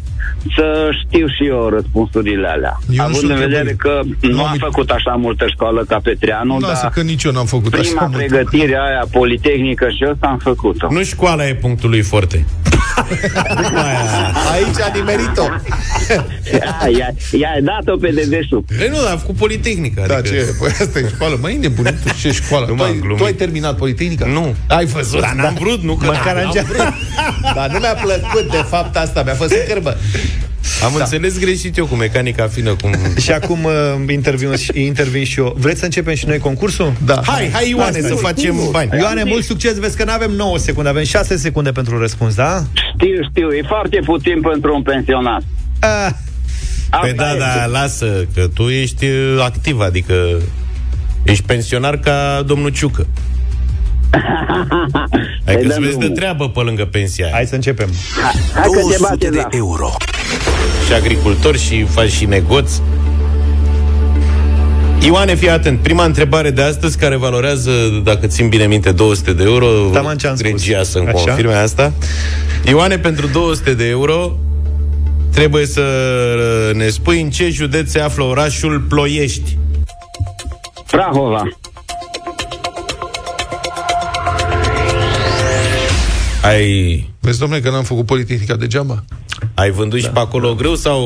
să știu și eu răspunsurile alea. Eu nu Având știu în vedere întrebări. că nu Nu am am- făcut așa multă școală ca Petreanu, Lasă dar că nici eu n-am făcut așa prima mult. pregătire aia politehnică și ăsta am făcut-o. Nu școala e punctul lui forte. [laughs] Aici a nimerit-o. Ia, ia, ia dat-o pe dedesubt. Păi nu, dar a făcut politehnică. Da, adică... ce? Păi asta e școală. Măi, nebunit, tu ce școală? Nu tu, m-am ai, glumit. tu ai terminat Politehnica? Nu. Ai văzut? Dar n-am vrut, nu că Măcar n-am am vrut. Dar nu mi-a plăcut, de fapt, asta. Mi-a fost în cărbă. Am înțeles greșit eu cu mecanica fină, cum... Și acum uh, intervin, intervin și eu. Vreți să începem și noi concursul? Da. Hai, hai Ioane, Asta să e. facem bani. Ioane, mult succes, vezi că nu avem 9 secunde, avem 6 secunde pentru răspuns, da? Știu, știu, e foarte puțin pentru un pensionat. Ah, Păi Asta da, este. da, lasă, că tu ești uh, activ, adică ești pensionar ca domnul Ciucă. [laughs] Păi Adică dăm să vezi de drumul. treabă pe lângă pensia aia. hai să începem. Hai că te 200 bate de la euro. Și agricultor și faci și negoți. Ioane, fii atent. Prima întrebare de astăzi, care valorează, dacă țin bine minte, 200 de euro. Taman ce am spus. Regia să-mi Așa. confirme asta. Ioane, pentru 200 de euro, trebuie să ne spui în ce județ se află orașul Ploiești. Prahova. Ai, Vezi, domnule, că n-am făcut Politehnica degeaba. ai vândut da, și pe acolo greu sau...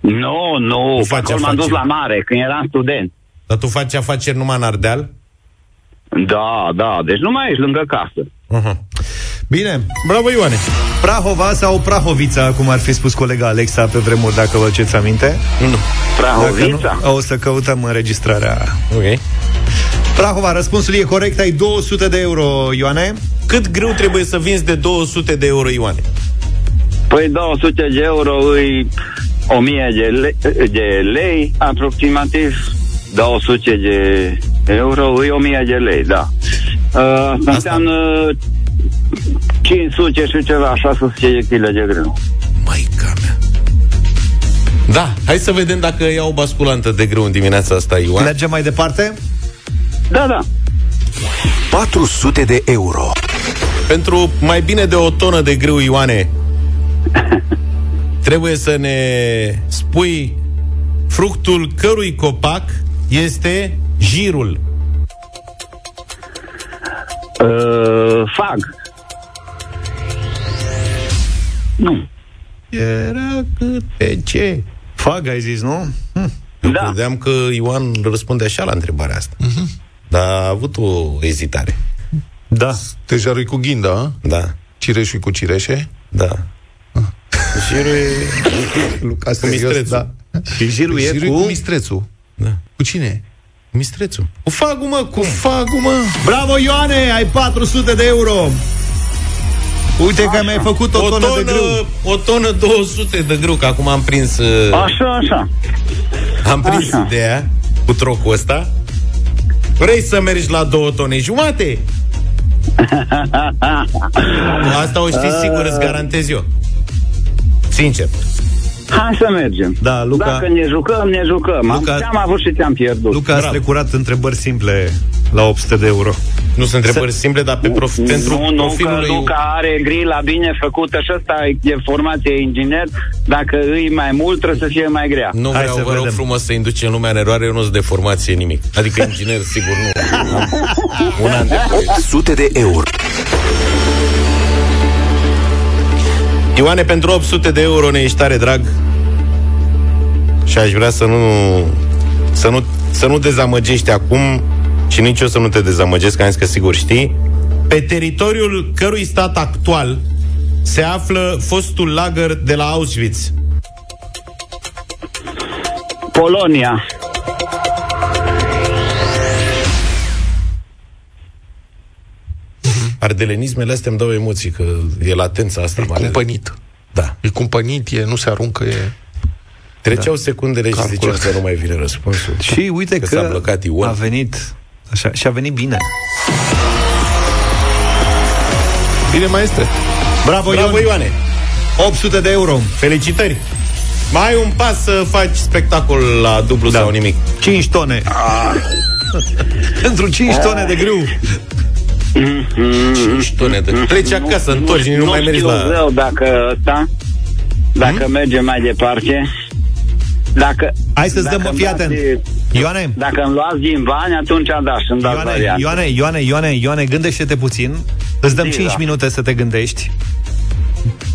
Nu, nu, Nu pe faci acolo m-am dus afaceri. la mare, când eram student. Dar tu faci afaceri numai în Ardeal? Da, da, deci nu mai ești lângă casă. Uh-huh. Bine, Bravo, Ioane! Prahova sau Prahovița, cum ar fi spus colega Alexa pe vremuri, dacă vă ceți aminte? Nu. Dacă Prahovița? nu, o să căutăm înregistrarea. Ok. Prahova, răspunsul e corect, ai 200 de euro, Ioane. Cât greu trebuie să vinzi de 200 de euro, Ioane? Păi 200 de euro îi 1000 de lei, de lei aproximativ 200 de euro îi 1000 de lei, da. Uh, asta înseamnă 500 și ceva, 600 de kg de grâu. Maica mea. Da, hai să vedem dacă iau o basculantă de greu în dimineața asta, Ioan. Mergem mai departe? Da, da. 400 de euro. Pentru mai bine de o tonă de grâu, Ioane, [laughs] trebuie să ne spui fructul cărui copac este jirul. Uh, fag. Nu. Era cât pe ce? Fag, ai zis, nu? Hm. Eu Da. credeam că Ioan răspunde așa la întrebarea asta. Dar a avut o ezitare. Da. Tejarul cu ghinda, a? Da, cireșul cu cireșe. da. Jirul e... [laughs] Luca, Cu mistrețul. da. Și jirul e Jirul cu... cu mistrețul. Da. Cu cine? Mistrețul. Cu fagul, mă, Cu fagul, mă. Bravo, Ioane! Ai 400 de euro! Uite că mi-ai făcut o, o tonă, tonă, de grâu. o tonă 200 de grâu, că acum am prins uh, Așa, așa. am prins Așa. ideea cu trocul ăsta. Vrei să mergi la două tone jumate? [laughs] Asta o știți sigur, îți garantez eu. Sincer. Hai să mergem. Da, Luca- Dacă ne jucăm, ne jucăm. Am, Luca- ți-am avut și ți-am pierdut. Luca a Bravo. strecurat întrebări simple la 800 de euro. Nu sunt întrebări simple, dar pe prof, pentru nu, nu, profilul că lui... Luca are grila bine făcută și ăsta e formație inginer. Dacă îi mai mult, trebuie să fie mai grea. Nu Hai vreau, să vă rog vedem. frumos să induce în lumea în eroare, eu nu sunt de formație nimic. Adică inginer, sigur, nu. Am un an de 800 de euro. Ioane, pentru 800 de euro ne ești tare drag și aș vrea să nu, să nu, să nu dezamăgești acum și nici eu să nu te dezamăgesc, că am zis că sigur știi. Pe teritoriul cărui stat actual se află fostul lagăr de la Auschwitz. Polonia. Ardelenismele astea îmi dau emoții, că e latența asta. E mare. cumpănit. Da. E cumpănit, e, nu se aruncă, e... Treceau secundele și Calcul. ziceam că nu mai vine răspunsul. Și uite că, că, s-a blocat Ion. a venit așa, și a venit bine. Bine, maestre. Bravo, Bravo, Ion. Ioane! 800 de euro. Felicitări! Mai ai un pas să faci spectacol la dublu Da. sau nimic. 5 tone. [laughs] Pentru 5 tone de grâu. 5 tone de... Pleci acasă, întorci, nu, nu mai mergi știu la... zău dacă ăsta, dacă Hmm? mergem mai departe, dacă... Hai să-ți dacă dăm, îmi fii luați- atent. Ioane, Dacă îmi luați din bani, atunci da, și îmi dați Ioane, variante. Ioane, Ioane, Ioane, Ioane, gândește-te puțin. Îți dăm Zi, 5 da. minute să te gândești.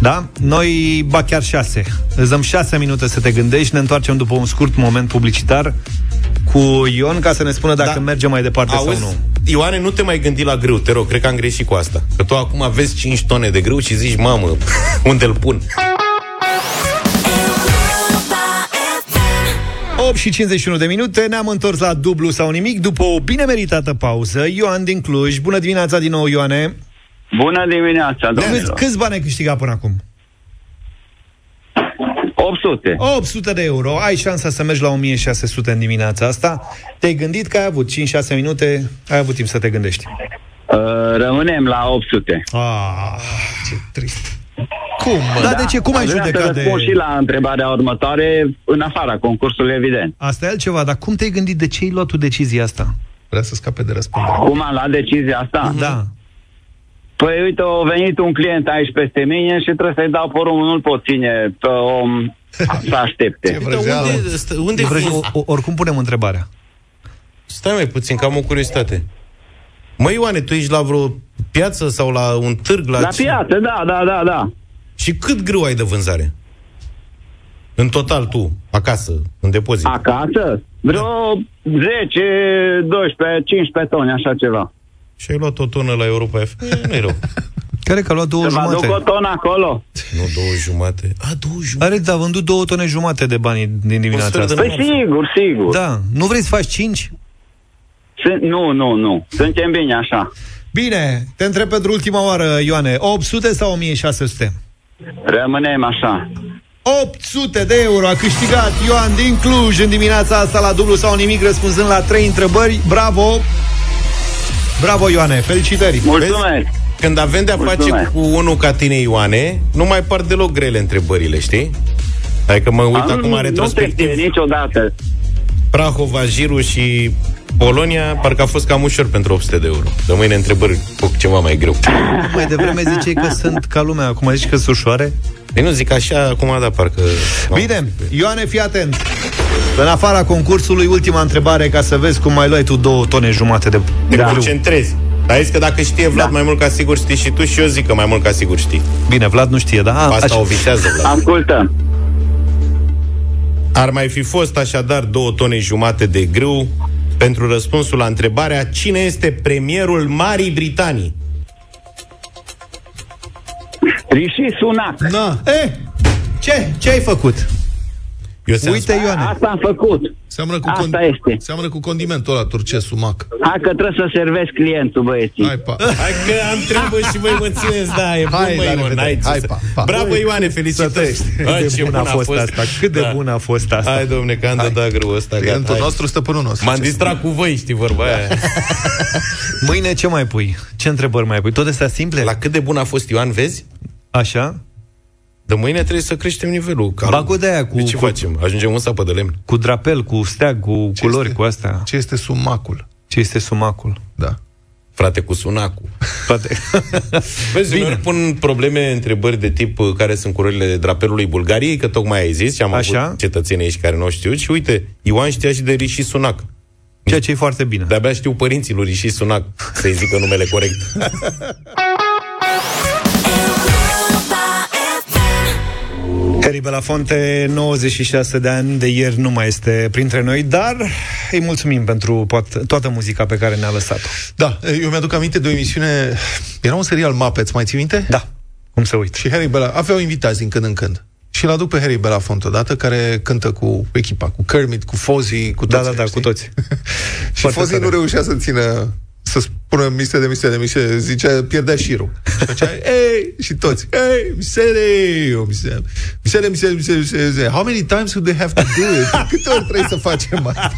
Da? Noi, ba chiar 6. Îți dăm 6 minute să te gândești. Ne întoarcem după un scurt moment publicitar cu Ion ca să ne spună dacă Da. mergem mai departe Auzi, sau nu. Ioane, nu te mai gândi la grâu, te rog, cred că am greșit cu asta. Că tu acum aveți 5 tone de grâu și zici, mamă, unde îl pun? 8 și 51 de minute, ne-am întors la dublu sau nimic după o bine meritată pauză. Ioan din Cluj, bună dimineața din nou, Ioane. Bună dimineața, Câți, domnilor. câți bani ai câștigat până acum? 800. 800 de euro. Ai șansa să mergi la 1600 în dimineața asta. Te-ai gândit că ai avut 5-6 minute, ai avut timp să te gândești. Uh, rămânem la 800. Ah, Ce trist. Cum, mă? da, de ce? Cum ai Aș vrea să judecat de... răspund și la întrebarea următoare, în afara concursului, evident. Asta e altceva, dar cum te-ai gândit? De ce ai luat tu decizia asta? Vrea să scape de răspundere. Cum am luat decizia asta? Da. Păi uite, a venit un client aici peste mine și trebuie să-i dau porumbul, nu-l pot ține pe om [laughs] să aștepte. Ce vrăjeală. unde, stă- unde Vrei, o, o- oricum punem întrebarea. Stai mai puțin, că am o curiozitate. Măi, Ioane, tu ești la vreo piață sau la un târg? La, La ce- piață, da, da, da, da. Și cât grâu ai de vânzare? În total tu, acasă, în depozit. Acasă? Vreo 10, 12, 15 tone, așa ceva. Și ai luat o tonă la Europa FM? E, Nu-i rău. Care că a luat două Să vă aduc o jumate? tonă acolo. Nu, două jumate. A, două jumate. Are, da, a vândut două tone jumate de bani din dimineața sfert de asta. Păi sigur, sigur. Da. Nu vrei să faci 5? Sunt, nu, nu, nu. Suntem bine așa. Bine, te întreb pentru ultima oară, Ioane. 800 sau 1600? Rămânem așa. 800 de euro a câștigat Ioan din Cluj în dimineața asta la dublu sau nimic răspunzând la trei întrebări. Bravo! Bravo, Ioane! Felicitări! Mulțumesc. Când avem de-a face Mulțumesc. cu unul ca tine, Ioane, nu mai par deloc grele întrebările, știi? Adică mă uit Am- acum Nu retrospectiv. te niciodată. Prahova, Jiru și Polonia, parcă a fost cam ușor pentru 800 de euro. De mâine întrebări cu ceva mai greu. Mai devreme ziceai că sunt ca lumea, acum zici că sunt ușoare. Ei nu zic așa, acum da, parcă... Bine, Ioane, fii atent. În afara concursului, ultima întrebare ca să vezi cum mai luai tu două tone jumate de Te de da. grâu. concentrezi. Dar zis că dacă știe Vlad Da. mai mult ca sigur știi și tu și eu zic că mai mult ca sigur știi. Bine, Vlad nu știe, da? Asta Așa. o visează Vlad. Ascultăm. Ar mai fi fost așadar două tone jumate de grâu pentru răspunsul la întrebarea cine este premierul Marii Britanii? Rishi Sunak. Na, Eh, ce? Ce ai făcut? Eu ți-am Uite, Ioane. Asta am făcut. Seamănă cu, Asta este. seamănă cu condimentul ăla turcesc, sumac. Hai că trebuie să servesc clientul, băieții. Hai, pa. Hai că am treabă și voi mă țineți, da, e bun, Hai, mă, la Ion, revedere. n-ai ce Hai, să- pa, pa. Bravo, Ioane, felicitări! Cât Bă, de ce bun a fost asta, cât de bun a fost asta. Hai, domne, că am dat grâu ăsta, gata, Clientul hai. nostru, stăpânul nostru. M-am Ce distrat cu voi, știi vorba aia. Mâine ce mai pui? Ce întrebări mai pui? Tot astea simple? La cât de bun a fost Ioan, vezi? Așa? De mâine trebuie să creștem nivelul. Calm. Ba cu de-aia, cu, De ce cu, facem? Ajungem în sapă de lemn. cu drapel, cu steag, cu Ce culori, este? cu astea. Ce este sumacul? Ce este sumacul? Da. Frate, cu sunacul. Toate. [laughs] Vezi, Bine. uneori pun probleme, întrebări de tip uh, care sunt culorile drapelului Bulgariei, că tocmai ai zis și am Așa. avut cetățenii aici care nu au știut și uite, Ioan știa și de Rishi Sunak. Ceea ce e foarte bine. De-abia știu părinții lui Rishi Sunak să-i zică numele corect. [laughs] Harry Belafonte, 96 de ani de ieri, nu mai este printre noi, dar îi mulțumim pentru poat- toată muzica pe care ne-a lăsat-o. Da, eu mi-aduc aminte de o emisiune... Era un serial Muppets, mai ții minte? Da, cum să uit. Și Harry Bela... Aveau invitați din când în când. Și îl aduc pe Harry Belafonte odată, care cântă cu echipa, cu Kermit, cu Fozzie, cu Da, toți. da, da, știi? cu toți. [laughs] Și Foarte Fozzie nu tare. reușea să țină să spună miște de miște de miște, zicea, pierdea șirul. Și făcea, [laughs] ei, și toți, ei, misere, o misere, misere, misere, misere, misere, misere. How many times would they have to do it? Câte ori trebuie să facem asta?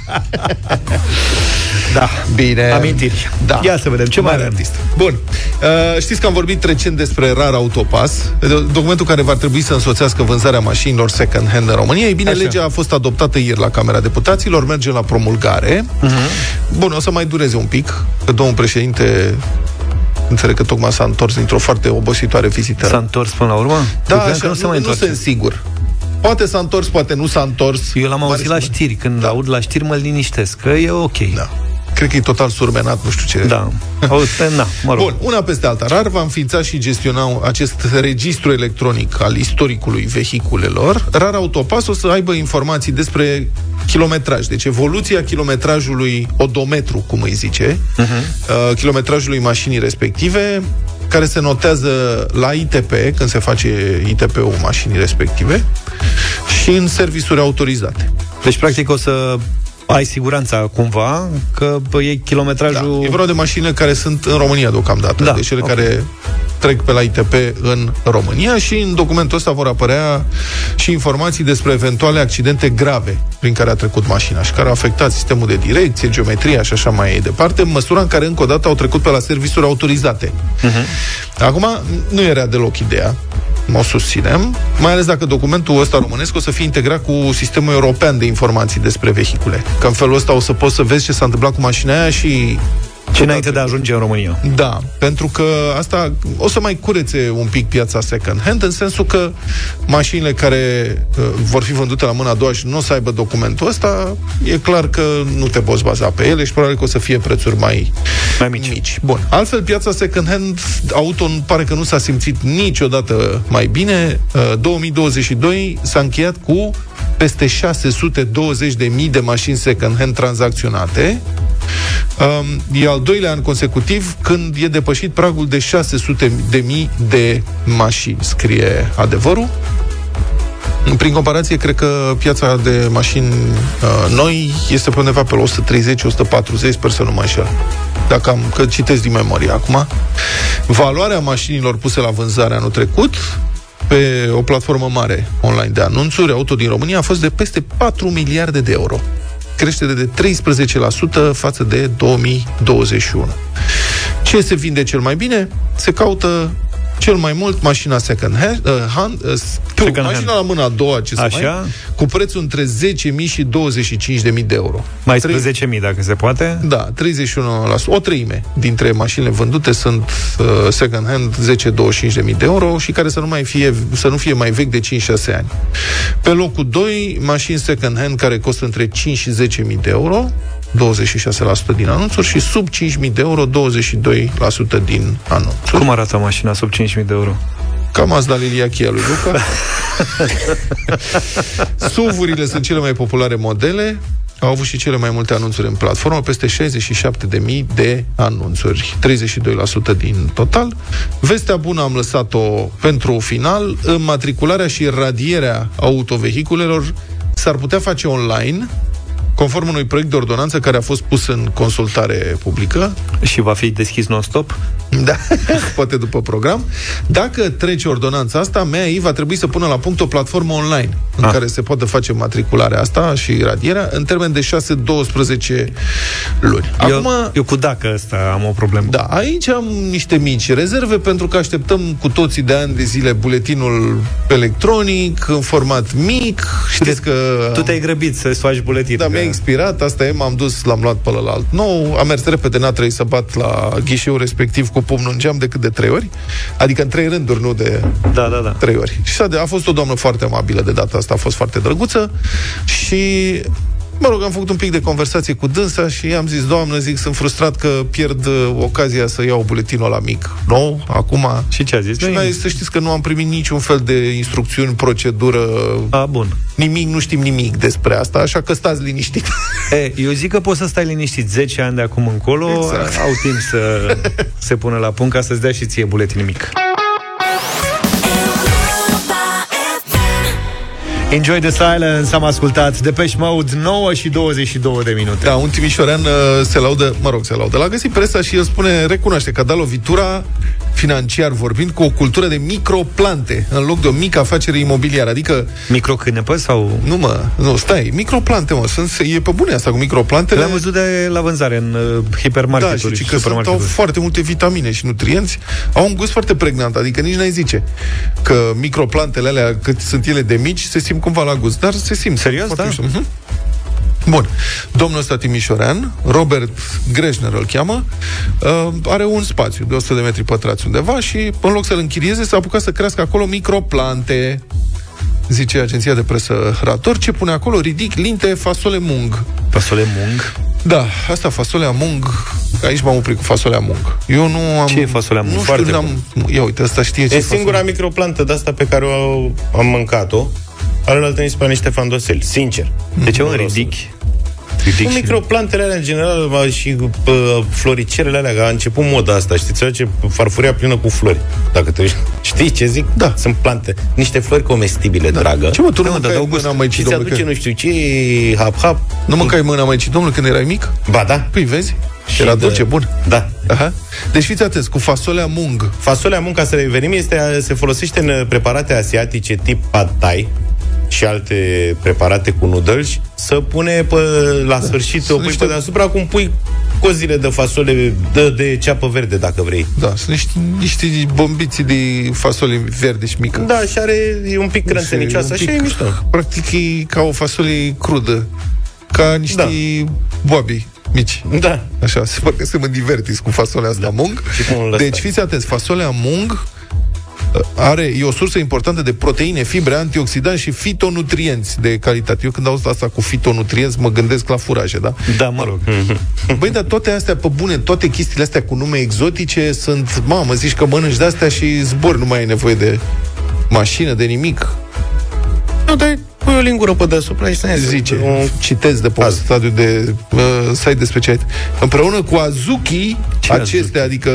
Da, Bine. amintiri. Da. Ia să vedem ce mai Mare avem. artist. Bun. Uh, știți că am vorbit recent despre rar autopas, documentul care va trebui să însoțească vânzarea mașinilor second-hand în România. Ei bine, Așa. legea a fost adoptată ieri la Camera Deputaților, merge la promulgare. Uh-huh. Bun, o să mai dureze un pic, că domnul președinte înțeleg că tocmai s-a întors dintr-o foarte obositoare vizită. S-a întors până la urmă? Eu da, credeam așa, că nu se nu, mai nu întoarce. sunt sigur. Poate s-a întors, poate nu s-a întors. Eu l-am Mare auzit la să- știri. Când aud la știri, mă liniștesc, că e ok. Da. Cred că e total surmenat, nu știu ce. Da. Auzi, na, mă rog. Bun, una peste alta. RAR va înființa și gestiona acest registru electronic al istoricului vehiculelor. RAR Autopass o să aibă informații despre kilometraj, deci evoluția kilometrajului odometru, cum îi zice, uh, kilometrajului mașinii respective, care se notează la ITP, când se face ITP-ul mașinii respective, și în servisuri autorizate. Deci, practic, o să ai siguranța cumva că bă, e kilometrajul... Da, e vorba de mașinile care sunt în România deocamdată, Da, deci cele ok. care trec pe la ITP în România și în documentul ăsta vor apărea și informații despre eventuale accidente grave prin care a trecut mașina și care au afectat sistemul de direcție, geometria și așa mai departe, în măsura în care încă o dată au trecut pe la servisuri autorizate. Acum, nu era deloc ideea, o susținem, mai ales dacă documentul ăsta românesc o să fie integrat cu sistemul european de informații despre vehicule. Că în felul ăsta o să poți să vezi ce s-a întâmplat cu mașina aia și Ce înainte de a ajunge în România. da, pentru că asta o să mai curețe un pic piața second hand, în sensul că mașinile care uh, vor fi vândute la mâna a doua și nu o să aibă documentul ăsta, e clar că nu te poți baza pe ele și probabil că o să fie prețuri mai, Mai mici. mici. Bun. Altfel, piața second hand auto nu pare că nu s-a simțit niciodată mai bine. Uh, 2022 s-a încheiat cu peste 620.000 de mașini second hand tranzacționate. Um, e al doilea an consecutiv când e depășit pragul de 600 de mii de mașini, scrie adevărul. Prin comparație, cred că piața de mașini uh, noi este pe undeva pe la 130-140, sper să nu mă înșel. Dacă am, că citesc din memorie acum. Valoarea mașinilor puse la vânzare anul trecut pe o platformă mare online de anunțuri, auto din România, a fost de peste 4 miliarde de euro. Creștere de 13% față de 2021. Ce se vinde cel mai bine? Se caută cel mai mult mașina second hand, uh, hand, uh, tu, Second mașina hand. la mâna a doua, ce să Așa. mai, cu prețul între 10.000 și 25.000 de euro. Mai Trei- spre 10.000, dacă se poate. Da, 31%, o treime dintre mașinile vândute sunt uh, second hand 10-25 de mii de euro și care să nu, mai fie, să nu fie mai vechi de 5-6 ani. Pe locul 2, mașini second hand care costă între 5 și 10 mii de euro, 26% din anunțuri și sub 5.000 de euro, 22% din anunțuri. Cum arată mașina sub 5.000 de euro? Cam Mazda Liliachia lui Luca. [laughs] SUV-urile sunt cele mai populare modele. Au avut și cele mai multe anunțuri în platformă, peste 67.000 de anunțuri, 32% din total. Vestea bună am lăsat-o pentru final. Înmatricularea și radierea autovehiculelor s-ar putea face online, conform unui proiect de ordonanță care a fost pus în consultare publică. Și va fi deschis non-stop? Da, [laughs] poate după program. Dacă trece ordonanța asta, MEAI va trebui să pună la punct o platformă online în Ah. care se poate face matricularea asta și radierea în termen de 6-12 luni. Acum, Eu, eu cu dacă ăsta am o problemă. da, aici am niște mici rezerve pentru că așteptăm cu toții de ani de zile buletinul electronic în format mic. Știți că Tu te-ai grăbit să-ți faci buletin. da, că- mi-a expirat, asta e, m-am dus, l-am luat pe ălalt nou, am mers repede, n-a trebuit să bat la ghișeu respectiv cu pumnul în geam decât de trei ori, adică în trei rânduri, nu de Da, da, da. trei ori. Și s-a de- a fost o doamnă foarte amabilă de data asta, a fost foarte drăguță și Mă rog, am făcut un pic de conversație cu dânsa și i-am zis, doamnă, zic, sunt frustrat că pierd uh, ocazia să iau buletinul la mic nou, acum. Și ce a zis? Și noi să știți că nu am primit niciun fel de instrucțiuni, procedură, A, bun. nimic, nu știm nimic despre asta, așa că stați liniștit. [laughs] E, eu zic că poți să stai liniștit 10 ani de acum încolo, Exact. au timp să [laughs] se pună la punct ca să-ți dea și ție buletin mic. Enjoy the silence, am ascultat Depeche Mode 9 și 22 de minute. Da, un timișorean uh, se laudă, mă rog, se laudă. L-a găsit presa și el spune, recunoaște că a dat lovitura financiar vorbind cu o cultură de microplante în loc de o mică afacere imobiliară. Adică, Microcânepă sau... nu mă, nu, stai, microplante, mă, sunt, e pe bune asta cu microplantele. Le-am văzut de la vânzare în uh, Da, hipermarketuri și și că sunt, au supermarketuri. foarte multe vitamine și nutrienți, au un gust foarte pregnant, adică nici n-ai zice că microplantele alea, cât sunt ele de mici, se simt cumva la gust, dar se simt. Serios, foarte da? mișto. Mhm. Bun. Domnul ăsta timișorean, Robert Grejner îl cheamă, uh, are un spațiu de 100 de metri pătrați undeva și în loc să-l închirieze, s-a apucat să crească acolo microplante. Zice agenția de presă Rator, ce pune acolo? Ridic linte fasole mung. Fasole mung. Da, asta fasolea mung. Aici m-am oprit cu fasolea mung. Eu nu am... Ce e fasolea mung? Nu Foarte știu, n-am... Ia uite, asta știe ce E fasole. singura microplantă de asta pe care o am mâncat-o. Alălalt mi se pare niște fandoseli, sincer. De ce un Nu vreau ridic? să- Ridic Cu și- microplantele alea, în general, va, și uh, floricerele alea, că a început moda asta, știți, ce farfuria plină cu flori. Dacă te [laughs] știi ce zic? Da. Sunt plante, niște flori comestibile, da. dragă. Ce mă, tu nu Da, mă, dar mâncai dau gust. mâna Maicii Și ți Domnului? aduce că- nu știu ce, hap-hap. Nu mâncai mâna Maicii Domnului când erai mic? Ba da. Păi, vezi? Și Era de- dulce, bun. Da. Aha. Deci fiți atenți, cu fasolea mung. Fasolea mung, ca să revenim, este, se folosește în preparate asiatice tip pad thai și alte preparate cu noodles, să pune pe, la sfârșit, o sunt pui niște- pe deasupra, cum pui cozile de fasole de, de ceapă verde, dacă vrei. Da, sunt niște, niște bombiții de fasole verde și mică. Da, și are e un pic crânțenicioasă, un așa pic- e mișto. Practic e ca o fasole crudă. Ca niște Da. boabi mici. Da. Așa, se pare că suntem divertiți cu fasolea asta mung. Și cum îl lăsai. Deci fiți atenți, fasolea mung uh, are, e o sursă importantă de proteine, fibre, antioxidanți și fitonutrienți de calitate. Eu când aud asta cu fitonutrienți, mă gândesc la furaje, da? Da, mă rog. [laughs] Băi, dar toate astea, pe bune, toate chestiile astea cu nume exotice sunt, mamă, zici că mănânci de-astea și zbor, nu mai ai nevoie de mașină, de nimic. Nu, dar pui o lingură pe deasupra și să Zice, Un... citez de pe un Azi. stadiu de uh, site de specialitate. Împreună cu azuki, Ce acestea, adică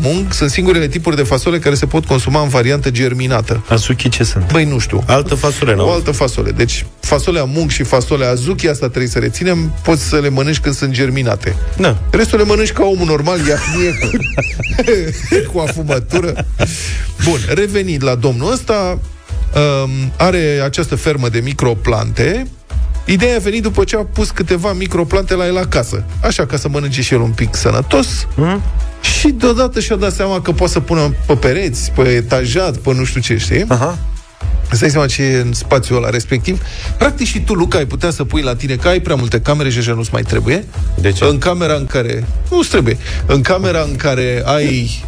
mung, sunt singurele tipuri de fasole care se pot consuma în variantă germinată. Azuki ce sunt? Băi, nu știu. Altă fasole, O nu? altă fasole. Deci, fasolea mung și fasolea azuki, asta trebuie să reținem, poți să le mănânci când sunt germinate. Da. Restul le mănânci ca omul normal, iahnie cu, [laughs] [laughs] cu afumătură. Bun, revenind la domnul ăsta, um, are această fermă de microplante. Ideea a venit după ce a pus câteva microplante la el acasă. Așa, ca să mănânce și el un pic sănătos. Mhm. Și deodată și-a dat seama că poate să pună pe pereți, pe etajat, pe nu știu ce, știi? Aha. Îți dai seama ce e în spațiul ăla respectiv? Practic și tu, Luca, ai putea să pui la tine, că ai prea multe camere și așa nu-ți mai trebuie. De ce? În camera în care... Nu-ți trebuie. În camera în care ai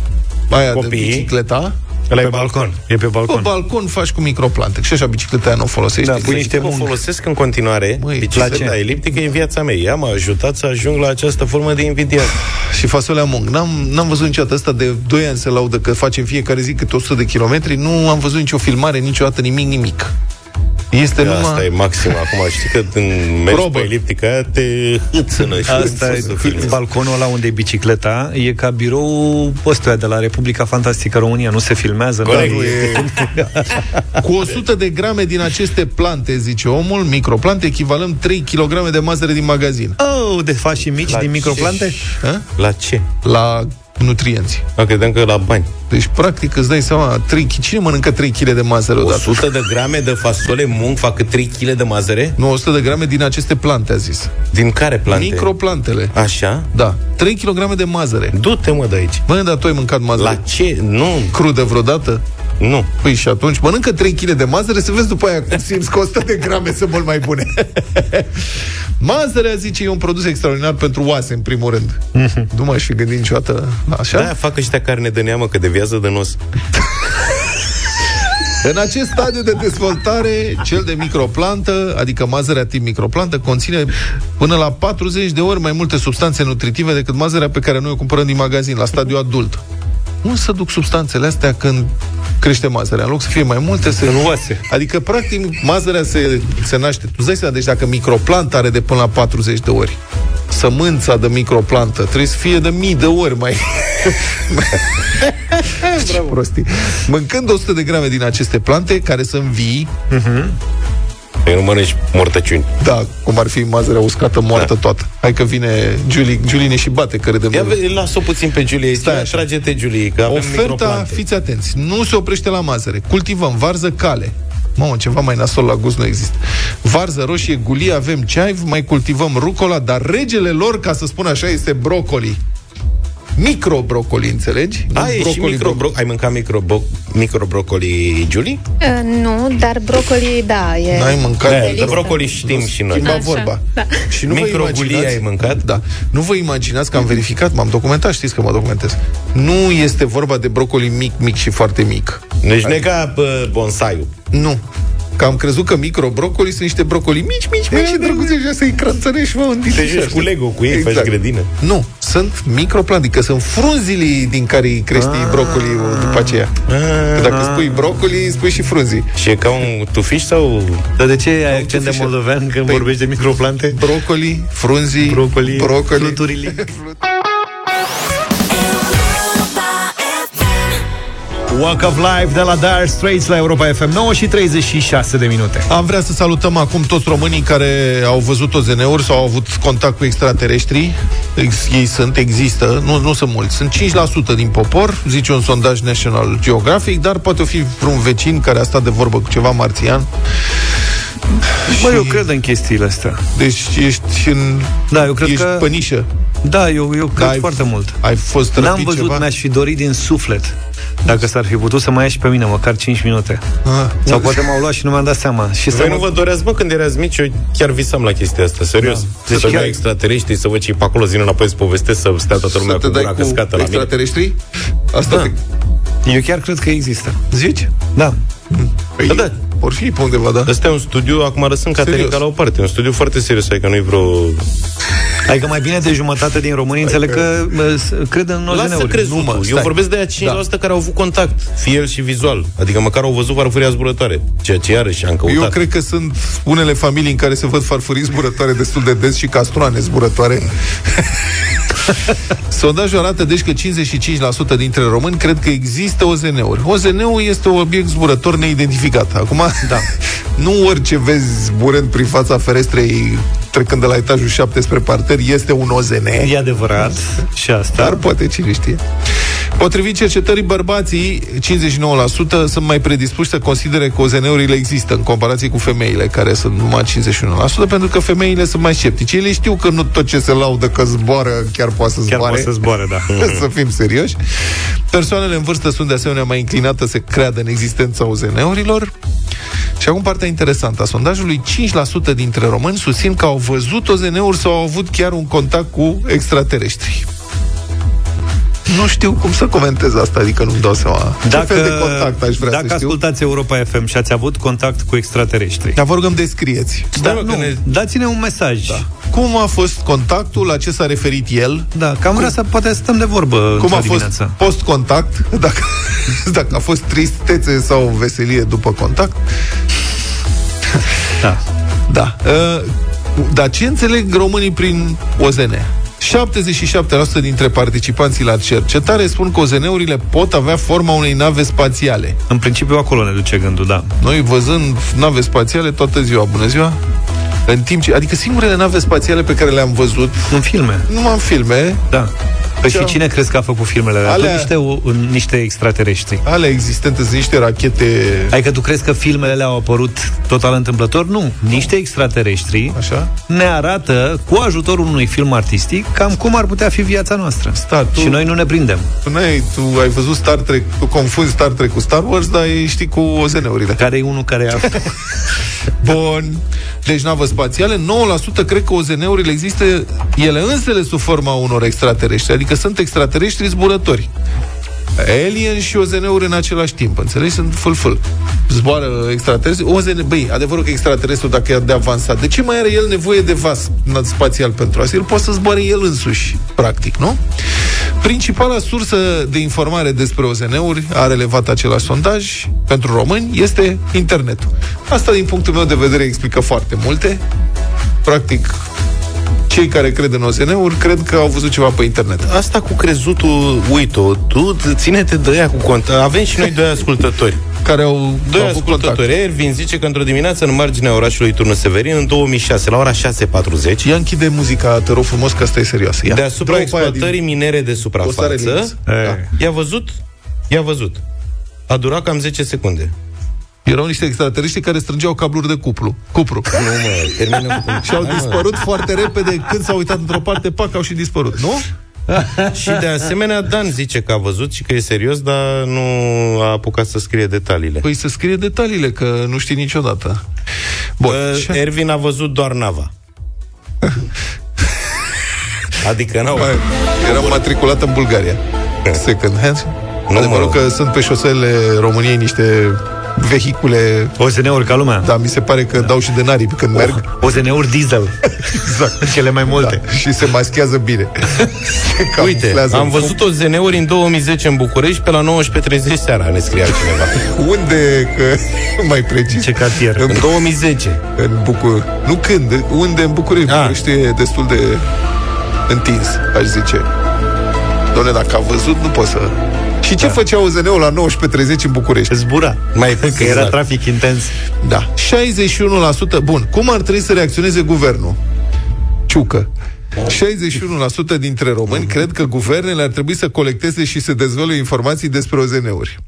aia Copii. de bicicleta, Ăla Pe e balcon. E pe pe balcon. balcon faci cu microplante. Și așa bicicleta aia nu o folosești. Da, pui Exact. niște o mung. folosesc în continuare Măi, bicicleta la ce? eliptică în viața mea. Ea m-a ajutat să ajung la această formă de invidiat. [sighs] Și fasolea mung. N-am, n-am văzut niciodată asta de 2 ani se laudă că facem fiecare zi câte 100 de kilometri. Nu am văzut nicio filmare, niciodată nimic, nimic. Este numai... Asta e maxim acum. Știi că când mergi Probă. pe eliptică aia te hâțână și Asta nu e, poți să filmezi. balconul ăla unde e bicicleta e ca birou ăstuia de la Republica Fantastică România. Nu se filmează. Corect. nu e- [laughs] Cu 100 de grame din aceste plante, zice omul, microplante, echivalăm 3 kg de mazăre din magazin. Oh, de faci și mici La din ce? microplante? Ha? La ce? La nutrienți. Da, credeam că la bani. Deci, practic, îți dai seama, 3 kg. Cine mănâncă 3 kg de mazăre odată? 100 de grame de fasole mung fac cât 3 kg de mazăre? Nu, 100 de grame din aceste plante, a zis. Din care plante? Microplantele. Așa? Da. 3 kg de mazăre. Du-te, mă, de aici. Bă, dar tu ai mâncat mazăre La ce? Nu, crudă vreodată? Nu. Păi și atunci mănâncă 3 kg de mazăre să vezi după aia cum simți că 100 de grame sunt mult mai bune. [laughs] Mazărea, zice, e un produs extraordinar pentru oase, în primul rând. nu m-aș fi gândit niciodată la așa. Da, fac ăștia carne de neamă, că deviază de nos. [laughs] În acest stadiu de dezvoltare, cel de microplantă, adică mazărea tip microplantă, conține până la 40 de ori mai multe substanțe nutritive decât mazărea pe care noi o cumpărăm din magazin, la stadiu adult. Unde să duc substanțele astea când crește mazărea? În loc să fie mai multe, se... În oase. Adică, practic, mazărea se, se naște. Tu îți dai seama, deci dacă microplanta are de până la 40 de ori, sămânța de microplantă trebuie să fie de mii de ori mai... [laughs] Ce prostii. Mâncând 100 de grame din aceste plante, care sunt vii, Păi nu mănânci mortăciuni. da, cum ar fi mazărea uscată moartă da. toată. Hai că vine Julie, Julie ne și bate, că râdem. Ia de- ve- lasă-o puțin pe Julie. Stai Stai, așa. trage-te, Julie, că avem Oferta, microplante. fiți atenți, nu se oprește la mazăre. Cultivăm varză cale. Mamă, ceva mai nasol la gust nu există. Varză roșie, gulie, avem ceaiv, mai cultivăm rucola, dar regele lor, ca să spun așa, este brocoli. Micro-brocoli, înțelegi? Nu Ai, și micro bro- ai mâncat micro, micro brocoli, Julie? Uh, nu, dar brocoli, da, e... N-ai mâncat Da, pe de listă. brocoli știm și noi. Schimba Așa, vorba. da. Și nu vă Microgulie imaginați- ai mâncat? Da. Nu vă imaginați că am verificat, m-am documentat, știți că mă documentez. Nu este vorba de brocoli mic, mic și foarte mic. Deci nu e ca bă, bonsaiul. Nu. Că am crezut că microbrocoli sunt niște brocoli mici, mici, mici și drăguțe și să-i crățărești, mă, în Te difișa, joci cu știi? Lego, cu ei, faci grădină. Nu, sunt microplanti, adică sunt frunzile din care îi crești Ah. brocoli după aceea. Că dacă spui brocoli, spui și frunzii. Și e ca un tufiș sau... Dar de ce ai accent de tufișă. moldovean când Păi- vorbești de microplante? Brocoli, frunzii, Brocoli, brocoli. fluturile. [laughs] Walk of Life de la Dire Straits la Europa FM 9 și 36 de minute. Am vrea să salutăm acum toți românii care au văzut OZN-uri sau au avut contact cu extraterestri. Ex- ei sunt, există, nu, nu sunt mulți. Sunt 5% din popor, zice un sondaj National Geographic, dar poate fi vreun vecin care a stat de vorbă cu ceva marțian. Bă, eu cred în chestiile astea. Deci ești în... Da, eu cred ești că- pe nișă. Da, eu, eu cred Da, ai- foarte mult. Ai fost N-am răpit văzut, ceva? mi-aș fi dorit din suflet dacă s-ar fi putut să mai ia și pe mine măcar 5 minute. Ah. Sau poate m-au luat și nu mi-am dat seama. Și să Voi mă... nu vă doreați, mă, când erați mici, eu chiar visam la chestia asta, serios. Da. Deci Să chiar- chiar... extraterestri, să văd ce e pe acolo, zi înapoi să povestesc, să stea toată lumea Să te cu dai gura cu căscată la mine. extraterestri? Asta Da. te... Eu chiar cred că există. Zici? Da. Păi, Da, da. Or fi pe undeva, da. Ăsta e un studiu, acum răsând Serios. Caterin ca la o parte, un studiu foarte serios, adică nu-i vreo... Adică mai bine de jumătate din români înțeleg că bă, s- cred în Lasă OZN-uri. crezut Nu, mă, Eu stai. vorbesc de aia 5% da. care au avut contact, fiel și vizual. Adică măcar au văzut farfuria zburătoare, ceea ce iarăși am căutat. Eu cred că sunt unele familii în care se văd farfurii zburătoare destul de des și castroane zburătoare. [laughs] [laughs] Sondajul arată deci că 55% dintre români cred că există OZN-uri. OZN-ul este un obiect zburător neidentificat. Acum, da. [laughs] nu orice vezi zburând prin fața ferestrei trecând de la etajul 7 spre parter este un OZN. E adevărat și asta. Dar poate cine știe. Potrivit cercetării, bărbații, 59%, sunt mai predispuși să considere că OZN-urile există în comparație cu femeile, care sunt numai 51%, pentru că femeile sunt mai sceptice. Ele știu că nu tot ce se laudă că zboară chiar poate să Chiar zboare. poate să zboare, da. [laughs] să fim serioși. Persoanele în vârstă sunt de asemenea mai inclinate să creadă în existența OZN-urilor. Și acum partea interesantă a sondajului, 5% dintre români susțin că au văzut OZN-uri sau au avut chiar un contact cu extraterestri. Nu știu cum să comentez asta, adică nu-mi dau seama. Dacă, Ce fel de contact aș vrea dacă să știu? ascultați Europa FM și ați avut contact cu extraterestri, Dar vă rugăm descrieți. da, mă, că nu, ne- dați-ne un mesaj. Da. Cum a fost contactul, la ce s-a referit el, Da, cam vrea să poate stăm de vorbă cum într-o a fost dimineață. post-contact, [laughs] dacă, dacă a fost tristețe sau veselie după contact. Da. Da. Uh, dar ce înțeleg românii prin OZN? 77% dintre participanții la cercetare spun că OZN-urile pot avea forma unei nave spațiale. În principiu acolo ne duce gândul, da. Noi văzând nave spațiale toată ziua, bună ziua, în timp ce, adică singurele nave spațiale pe care le-am văzut, În filme, numai în filme, da. Păi Ce- și cine crezi că a făcut filmele alea? Alea- Tot niște, o- niște extraterestri. ale existente sunt niște rachete Adică tu crezi că filmele alea au apărut total întâmplător? Nu. Niște extraterestri Așa? ne arată, cu ajutorul unui film artistic, cam cum ar putea fi viața noastră. Sta, tu- Și noi nu ne prindem. Tu, n-ai, tu ai văzut Star Trek, tu confunzi Star Trek cu Star Wars, dar știi cu OZN-urile. Care e unul care a... [laughs] Bun. Deci navă spațiale, 9% cred că OZN-urile există ele însele sub forma unor extraterestri, adică sunt extraterestri zburători. Alien și OZN-uri în același timp, înțelegi? Sunt fâl-fâl. Zboară extraterestri. OZN, băi, adevărul că extraterestru, dacă e de avansat, de ce mai are el nevoie de vas spațial pentru asta? El poate să zboare el însuși, practic, nu? Principala sursă de informare despre OZN-uri a relevat același sondaj pentru români este internetul. Asta, din punctul meu de vedere, explică foarte multe. Practic, cei care cred în OZN-uri cred că au văzut ceva pe internet. Asta cu crezutul, uite-o, tu ține-te de ea cu cont. Avem și noi doi ascultători. Care au Doi au avut ascultători. contact. Ervin zice că într-o dimineață în marginea orașului Turnul Severin, în 2006, la ora 6.40, Ia închide muzica, te rog frumos, că asta e serioasă. Ia. deasupra Dă-o pe aia exploatării minere de Postare suprafață, lins. Da. i-a văzut, i-a văzut. A durat cam 10 secunde. Erau niște extraterestri care strângeau cabluri de cuplu. Cupru. Nu, mă, termină cu și au dispărut foarte repede. Când s-au uitat într-o parte, pac, au și dispărut. Nu? [laughs] Și de asemenea, Dan zice că a văzut și că e serios, dar nu a apucat să scrie detaliile. Păi să scrie detaliile, că nu știi niciodată. Bun. Uh, Și- Ervin a văzut doar nava. [laughs] adică n-au... Mai, eram matriculat în Bulgaria. Second hand. Nu, Adevărul mă. că sunt pe șoselele României niște vehicule... OZN-uri ca lumea. Da, mi se pare că dau și de naripi când merg. OZN-uri diesel. Exact. Cele mai multe. Da, și se maschează bine. Se [laughs] Uite, camuflează am în văzut o ZN-uri în 2010 în București pe la 19.30 seara, ne scria cineva. fund. [laughs] Unde, că [laughs] mai precis. Ce cartier? În, În 2010. în Bucur... Nu când, unde în București. Ah. București e destul de întins, aș zice. Doamne, dacă a văzut, nu pot să... Și ce da. făcea OZN-ul la 19.30 în București? Zbura. Mai Că era exact. trafic intens. Da. 61%. Bun. Cum ar trebui să reacționeze guvernul? Ciucă. 61% dintre români cred că guvernele ar trebui să colecteze și să dezvăluie informații despre OZN-uri.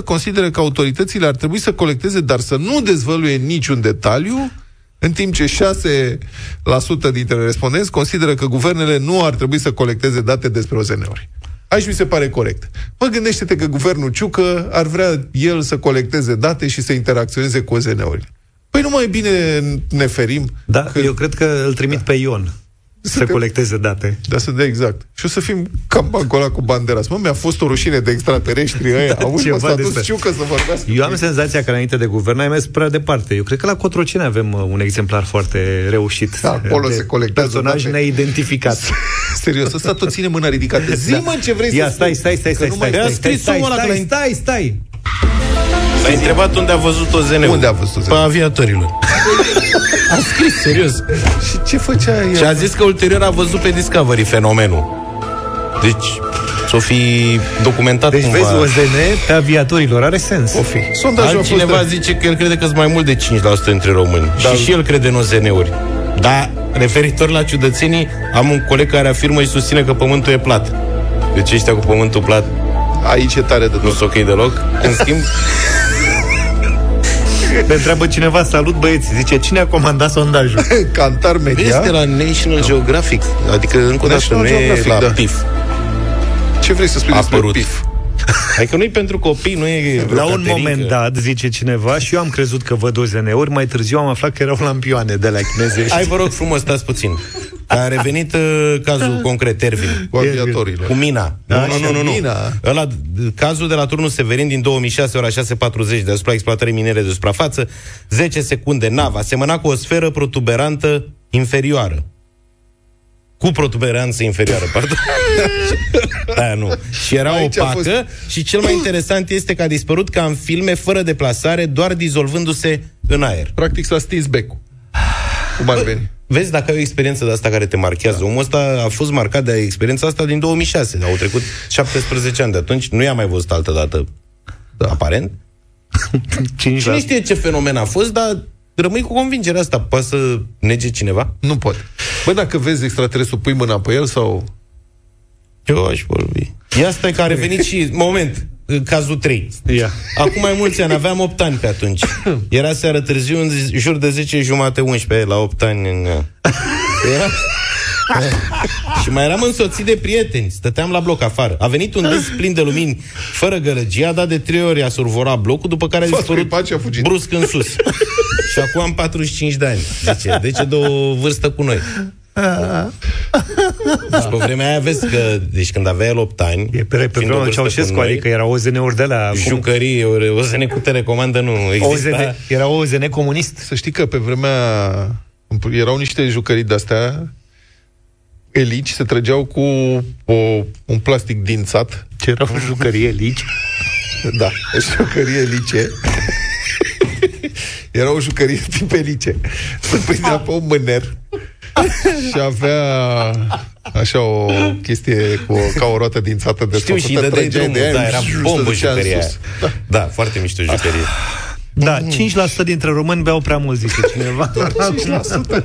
16% consideră că autoritățile ar trebui să colecteze, dar să nu dezvăluie niciun detaliu, în timp ce 6% dintre respondenți consideră că guvernele nu ar trebui să colecteze date despre OZN-uri. Aici mi se pare corect. Mă gândește-te că guvernul Ciucă ar vrea el să colecteze date și să interacționeze cu OZN-urile. Păi nu mai bine ne ferim? Da, că... eu cred că îl trimit pe Ion să Suntem- colecteze date. Da, să dea exact. Și o să fim cam bancul ăla cu Banderas. Mă, mi-a fost o rușine de extraterestri [laughs] ăia. Da, Auzi, mă, ceva s-a dus despre- Ciucă să vorbească. Eu am senzația că înainte de guvern ai mers prea departe. Eu cred că la Cotroceni avem uh, un exemplar foarte reușit. Da, acolo de se colectează Personaj date. neidentificat. [laughs] Serios, ăsta tot ține mâna ridicată. Zi-mă ce vrei Da. Ia, să stai, spui. stai, stai, Că stai, nu stai, mai- stai, A stai, scris stai, omul ăla stai, că stai, stai. L-ai întrebat unde a văzut o ZN. Unde a văzut Pe aviatorilor. [laughs] a scris, serios. Și ce făcea el? Și a zis că ulterior a văzut pe Discovery fenomenul. Deci, s-o fi documentat Deci cumva. vezi, OZN pe aviatorilor are sens. O fi. Sondajul a fost... Altcineva zice că el crede că sunt mai mult de 5% dintre români. Da. Și și el crede în OZN-uri. Dar, referitor la ciudățenii, am un coleg care afirmă și susține că pământul e plat. Deci ăștia cu pământul plat Aici e tare de nu tot. sunt ok deloc. În schimb, [laughs] Te întreabă cineva, salut băieți, zice, cine a comandat sondajul? [laughs] Cantar media. este la National Geographic. Adică, încă o dată, National nu e Geographic, la da. PIF. Ce vrei să spui A despre apărut. PIF? [laughs] Adică nu-i pentru copii, nu e vreo La un caterincă. moment dat, zice cineva, și eu am crezut că văd OZN-uri, mai târziu am aflat că erau lampioane de la chineze. Hai, vă rog frumos, stați puțin. A revenit uh, cazul concret, Ervin. Cu aviatorile. Cu mina. Da, nu, nu, nu, nu. Mina. Ăla, cazul de la turnul Severin din 2006, ora 6.40, deasupra exploatării minere de suprafață, 10 secunde, nava, semăna cu o sferă protuberantă inferioară. Cu protuberanță inferioară, pardon. [laughs] da, nu. Și era Aici a opacă fost- și cel mai interesant este că a dispărut ca în filme, fără deplasare, doar dizolvându-se în aer. Practic s-a stins becul. Cum ar veni? Vezi, dacă ai o experiență de asta care te marchează, omul ăsta a fost marcat de experiența asta din 2006. Au trecut 17 ani de atunci, nu i-a mai văzut altă dată, da. aparent. [laughs] 5 Cine știe ce fenomen a fost, dar rămâi cu convingerea asta. Poate să nege cineva? Nu pot. Bă, dacă vezi extraterestru, pui mâna pe el sau... Eu aș vorbi. Ia stai că a revenit și... Moment, cazul 3. Ia. Acum mai mulți ani, aveam 8 ani pe atunci. Era seară târziu, în zi- jur de 10 jumate, 11, la 8 ani. În... Era... [laughs] [laughs] și mai eram însoțit de prieteni. Stăteam la bloc afară. A venit un dis plin de lumini, fără gălăgie, a dat de trei ori, a survorat blocul, după care a S-a dispărut stripat și a fugit. brusc în sus. [laughs] și acum am 45 de ani. Zice, deci e de o vârstă cu noi. Și pe vremea aia vezi că, deci când avea el 8 ani, E pe, pe fiind o vremea vârstă Ceaușescu, cu noi, adică era OZN-uri de la... jucării, o OZN cu telecomandă nu exista. OZN, era OZN comunist. Să știi că pe vremea erau niște jucării de-astea elici se trăgeau cu o, un plastic dințat. Ce erau jucării elici? [laughs] Da, jucării elice. [laughs] Era o jucărie tip elice. Se prindea pe un mâner [laughs] și avea așa o chestie cu, ca o roată dințată de Știu și îi dădeai drumul, da, era bombă jucăria aia. Da. Da, foarte mișto jucărie. Da, 5% dintre români beau prea mult, zice cineva. Doar [laughs] 5%.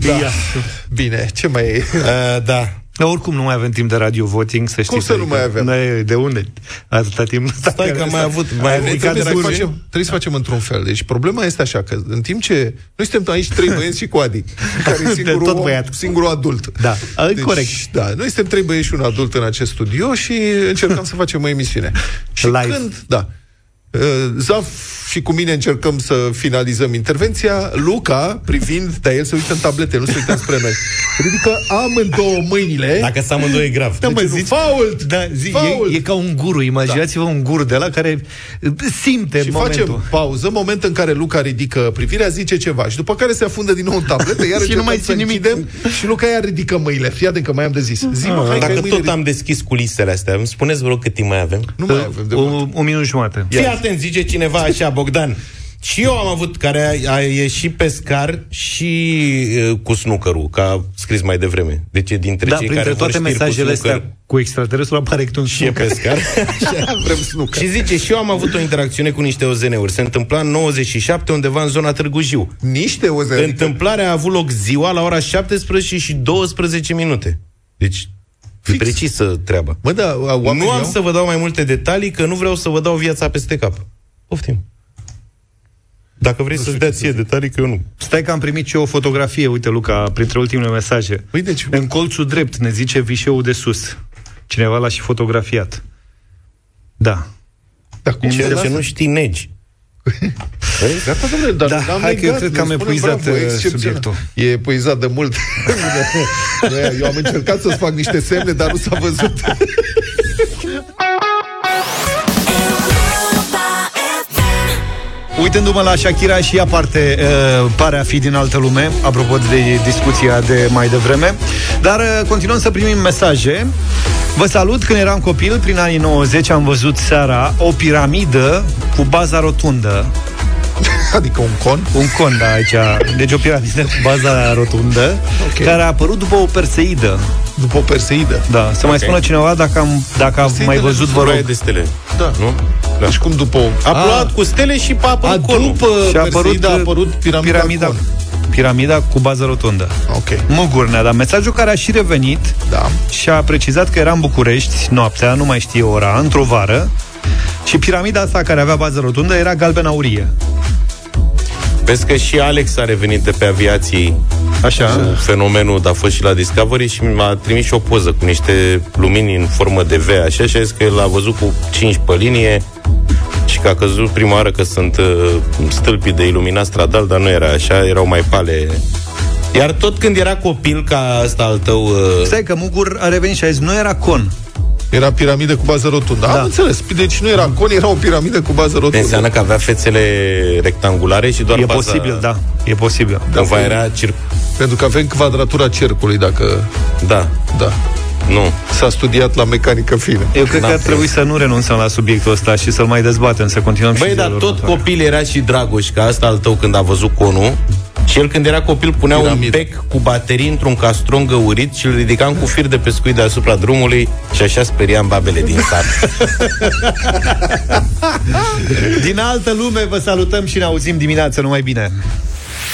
da. [laughs] Bine, ce mai e? Uh, da. Dar oricum nu mai avem timp de radio voting, să știți. Cum să nu mai avem? Noi, de unde? Atâta timp. Stai că am mai avut, mai avut Trebuie, să de facem, trebuie să facem într-un fel. Deci problema este așa, că în timp ce... Noi suntem aici trei băieți și cu Adi, [laughs] care e singurul, tot om, băiat. singurul adult. Da, deci, corect. Da, noi suntem trei băieți și un adult în acest studio și încercăm să facem o emisiune. Și Live. când... Da. Uh, Zaf și cu mine încercăm să finalizăm intervenția. Luca, privind, dar el se uită în tablete, nu se uită spre noi. Ridică amândouă mâinile. Dacă să amândouă e grav. Da, mă, Deci, zici, fault! da, zi, Fault! e, e, ca un guru, imaginați-vă un guru de la care simte Și momentul. facem pauză, moment în care Luca ridică privirea, zice ceva și după care se afundă din nou în tabletă, iar [laughs] Și nu mai să ții nimic. închidem și Luca iar ridică mâinile. Fii atent că mai am de zis. Zi, mă, hai că ai Dacă mâinile tot am deschis culisele astea, îmi spuneți, vă rog, cât timp mai avem? Nu mai avem de mult. o, o minut jumate. Fii atent, zice cineva așa, Bogdan. Și eu am avut, care a, a ieșit pescar și uh, cu snookerul, ca a scris mai devreme. Deci e dintre Da, cei printre care vor toate știri cu mesajele snooker astea cu extraterestru apare câte un și e pescar. [laughs] Vrem snooker. și zice, și eu am avut o interacțiune cu niște OZN-uri. Se întâmpla în 97 undeva în zona Târgu Jiu. Niște oze. Întâmplarea a avut loc ziua la ora 17 și 12 minute. Deci, Fix. precisă treaba. Mă, da, oamenii Nu am au? să vă dau mai multe detalii, că nu vreau să vă dau viața peste cap. Poftim. Dacă vrei să-ți dea ție detalii, că eu nu. Stai că am primit și eu o fotografie, uite, Luca, printre ultimele mesaje. Păi deci, În colțul drept, ne zice vișeul de sus. Cineva l-a și fotografiat. Da. da, cum Ce, se ce lasă? nu știi negi. [laughs] Gata, domnule, dar Da, n-am hai că eu negat, cred că am ne spunem epuizat, bravo, uh, excepțional. subiectul. E epuizat de mult. [laughs] Noi- eu am încercat să-ți fac niște semne, dar nu s-a văzut. Uitându-mă la Shakira și ea parte, uh, pare a fi din altă lume, apropo de discuția de mai devreme. Dar uh, continuăm să primim mesaje. Vă salut, când eram copil, prin anii 90, am văzut seara o piramidă cu baza rotundă. [laughs] Adică un con. Un con, da, aici. Deci o piramidă cu baza rotundă, Ok. care a apărut după o perseidă. După o perseidă. Da, să mai Ok. spună cineva dacă am, dacă am mai Perseidele văzut, nu vă sunt rog. Roaie de stele. Da. Nu? Da. Deci cum după o... A plouat cu stele și a a, apărut conul. după Și a apărut, Perseida a apărut piramida, piramida, con. piramida cu bază rotundă. Ok. Mugur ne-a dat mesajul care a și revenit Da. și a precizat că era în București noaptea, nu mai știe ora, într-o vară și piramida asta care avea bază rotundă era galben aurie. Vezi că și Alex a revenit de pe aviații Așa. cu fenomenul, dar a fost și la Discovery și mi-a trimis și o poză cu niște lumini în formă de V, așa, și a zis că el a văzut cu 5 pe linie și că a căzut prima oară că sunt uh, stâlpii de iluminat stradal, dar nu era așa, erau mai pale. Iar tot când era copil, ca asta al tău... Uh, Stai că Mugur a revenit și a zis, nu era con. Era piramidă cu bază rotundă. Da. Am înțeles. Deci nu era con, era o piramidă cu bază rotundă. înseamnă că avea fețele rectangulare și doar e baza... posibil, da. E posibil. Cumva era circ... Pentru că avem quadratura cercului, dacă... Da, Da. Nu. S-a studiat la mecanică fină. Eu cred Da. că ar trebui să nu renunțăm la subiectul ăsta și să-l mai dezbatem, să continuăm Băi, și dar zilele tot următoare. copil era și Dragoș, ca asta al tău când a văzut conul. Și el când era copil punea Piramidă. un bec cu baterii într-un castron găurit și îl ridicam cu fir de pescuit deasupra drumului și așa speriam babele din sat. [laughs] Din altă lume vă salutăm și ne auzim dimineața, numai bine.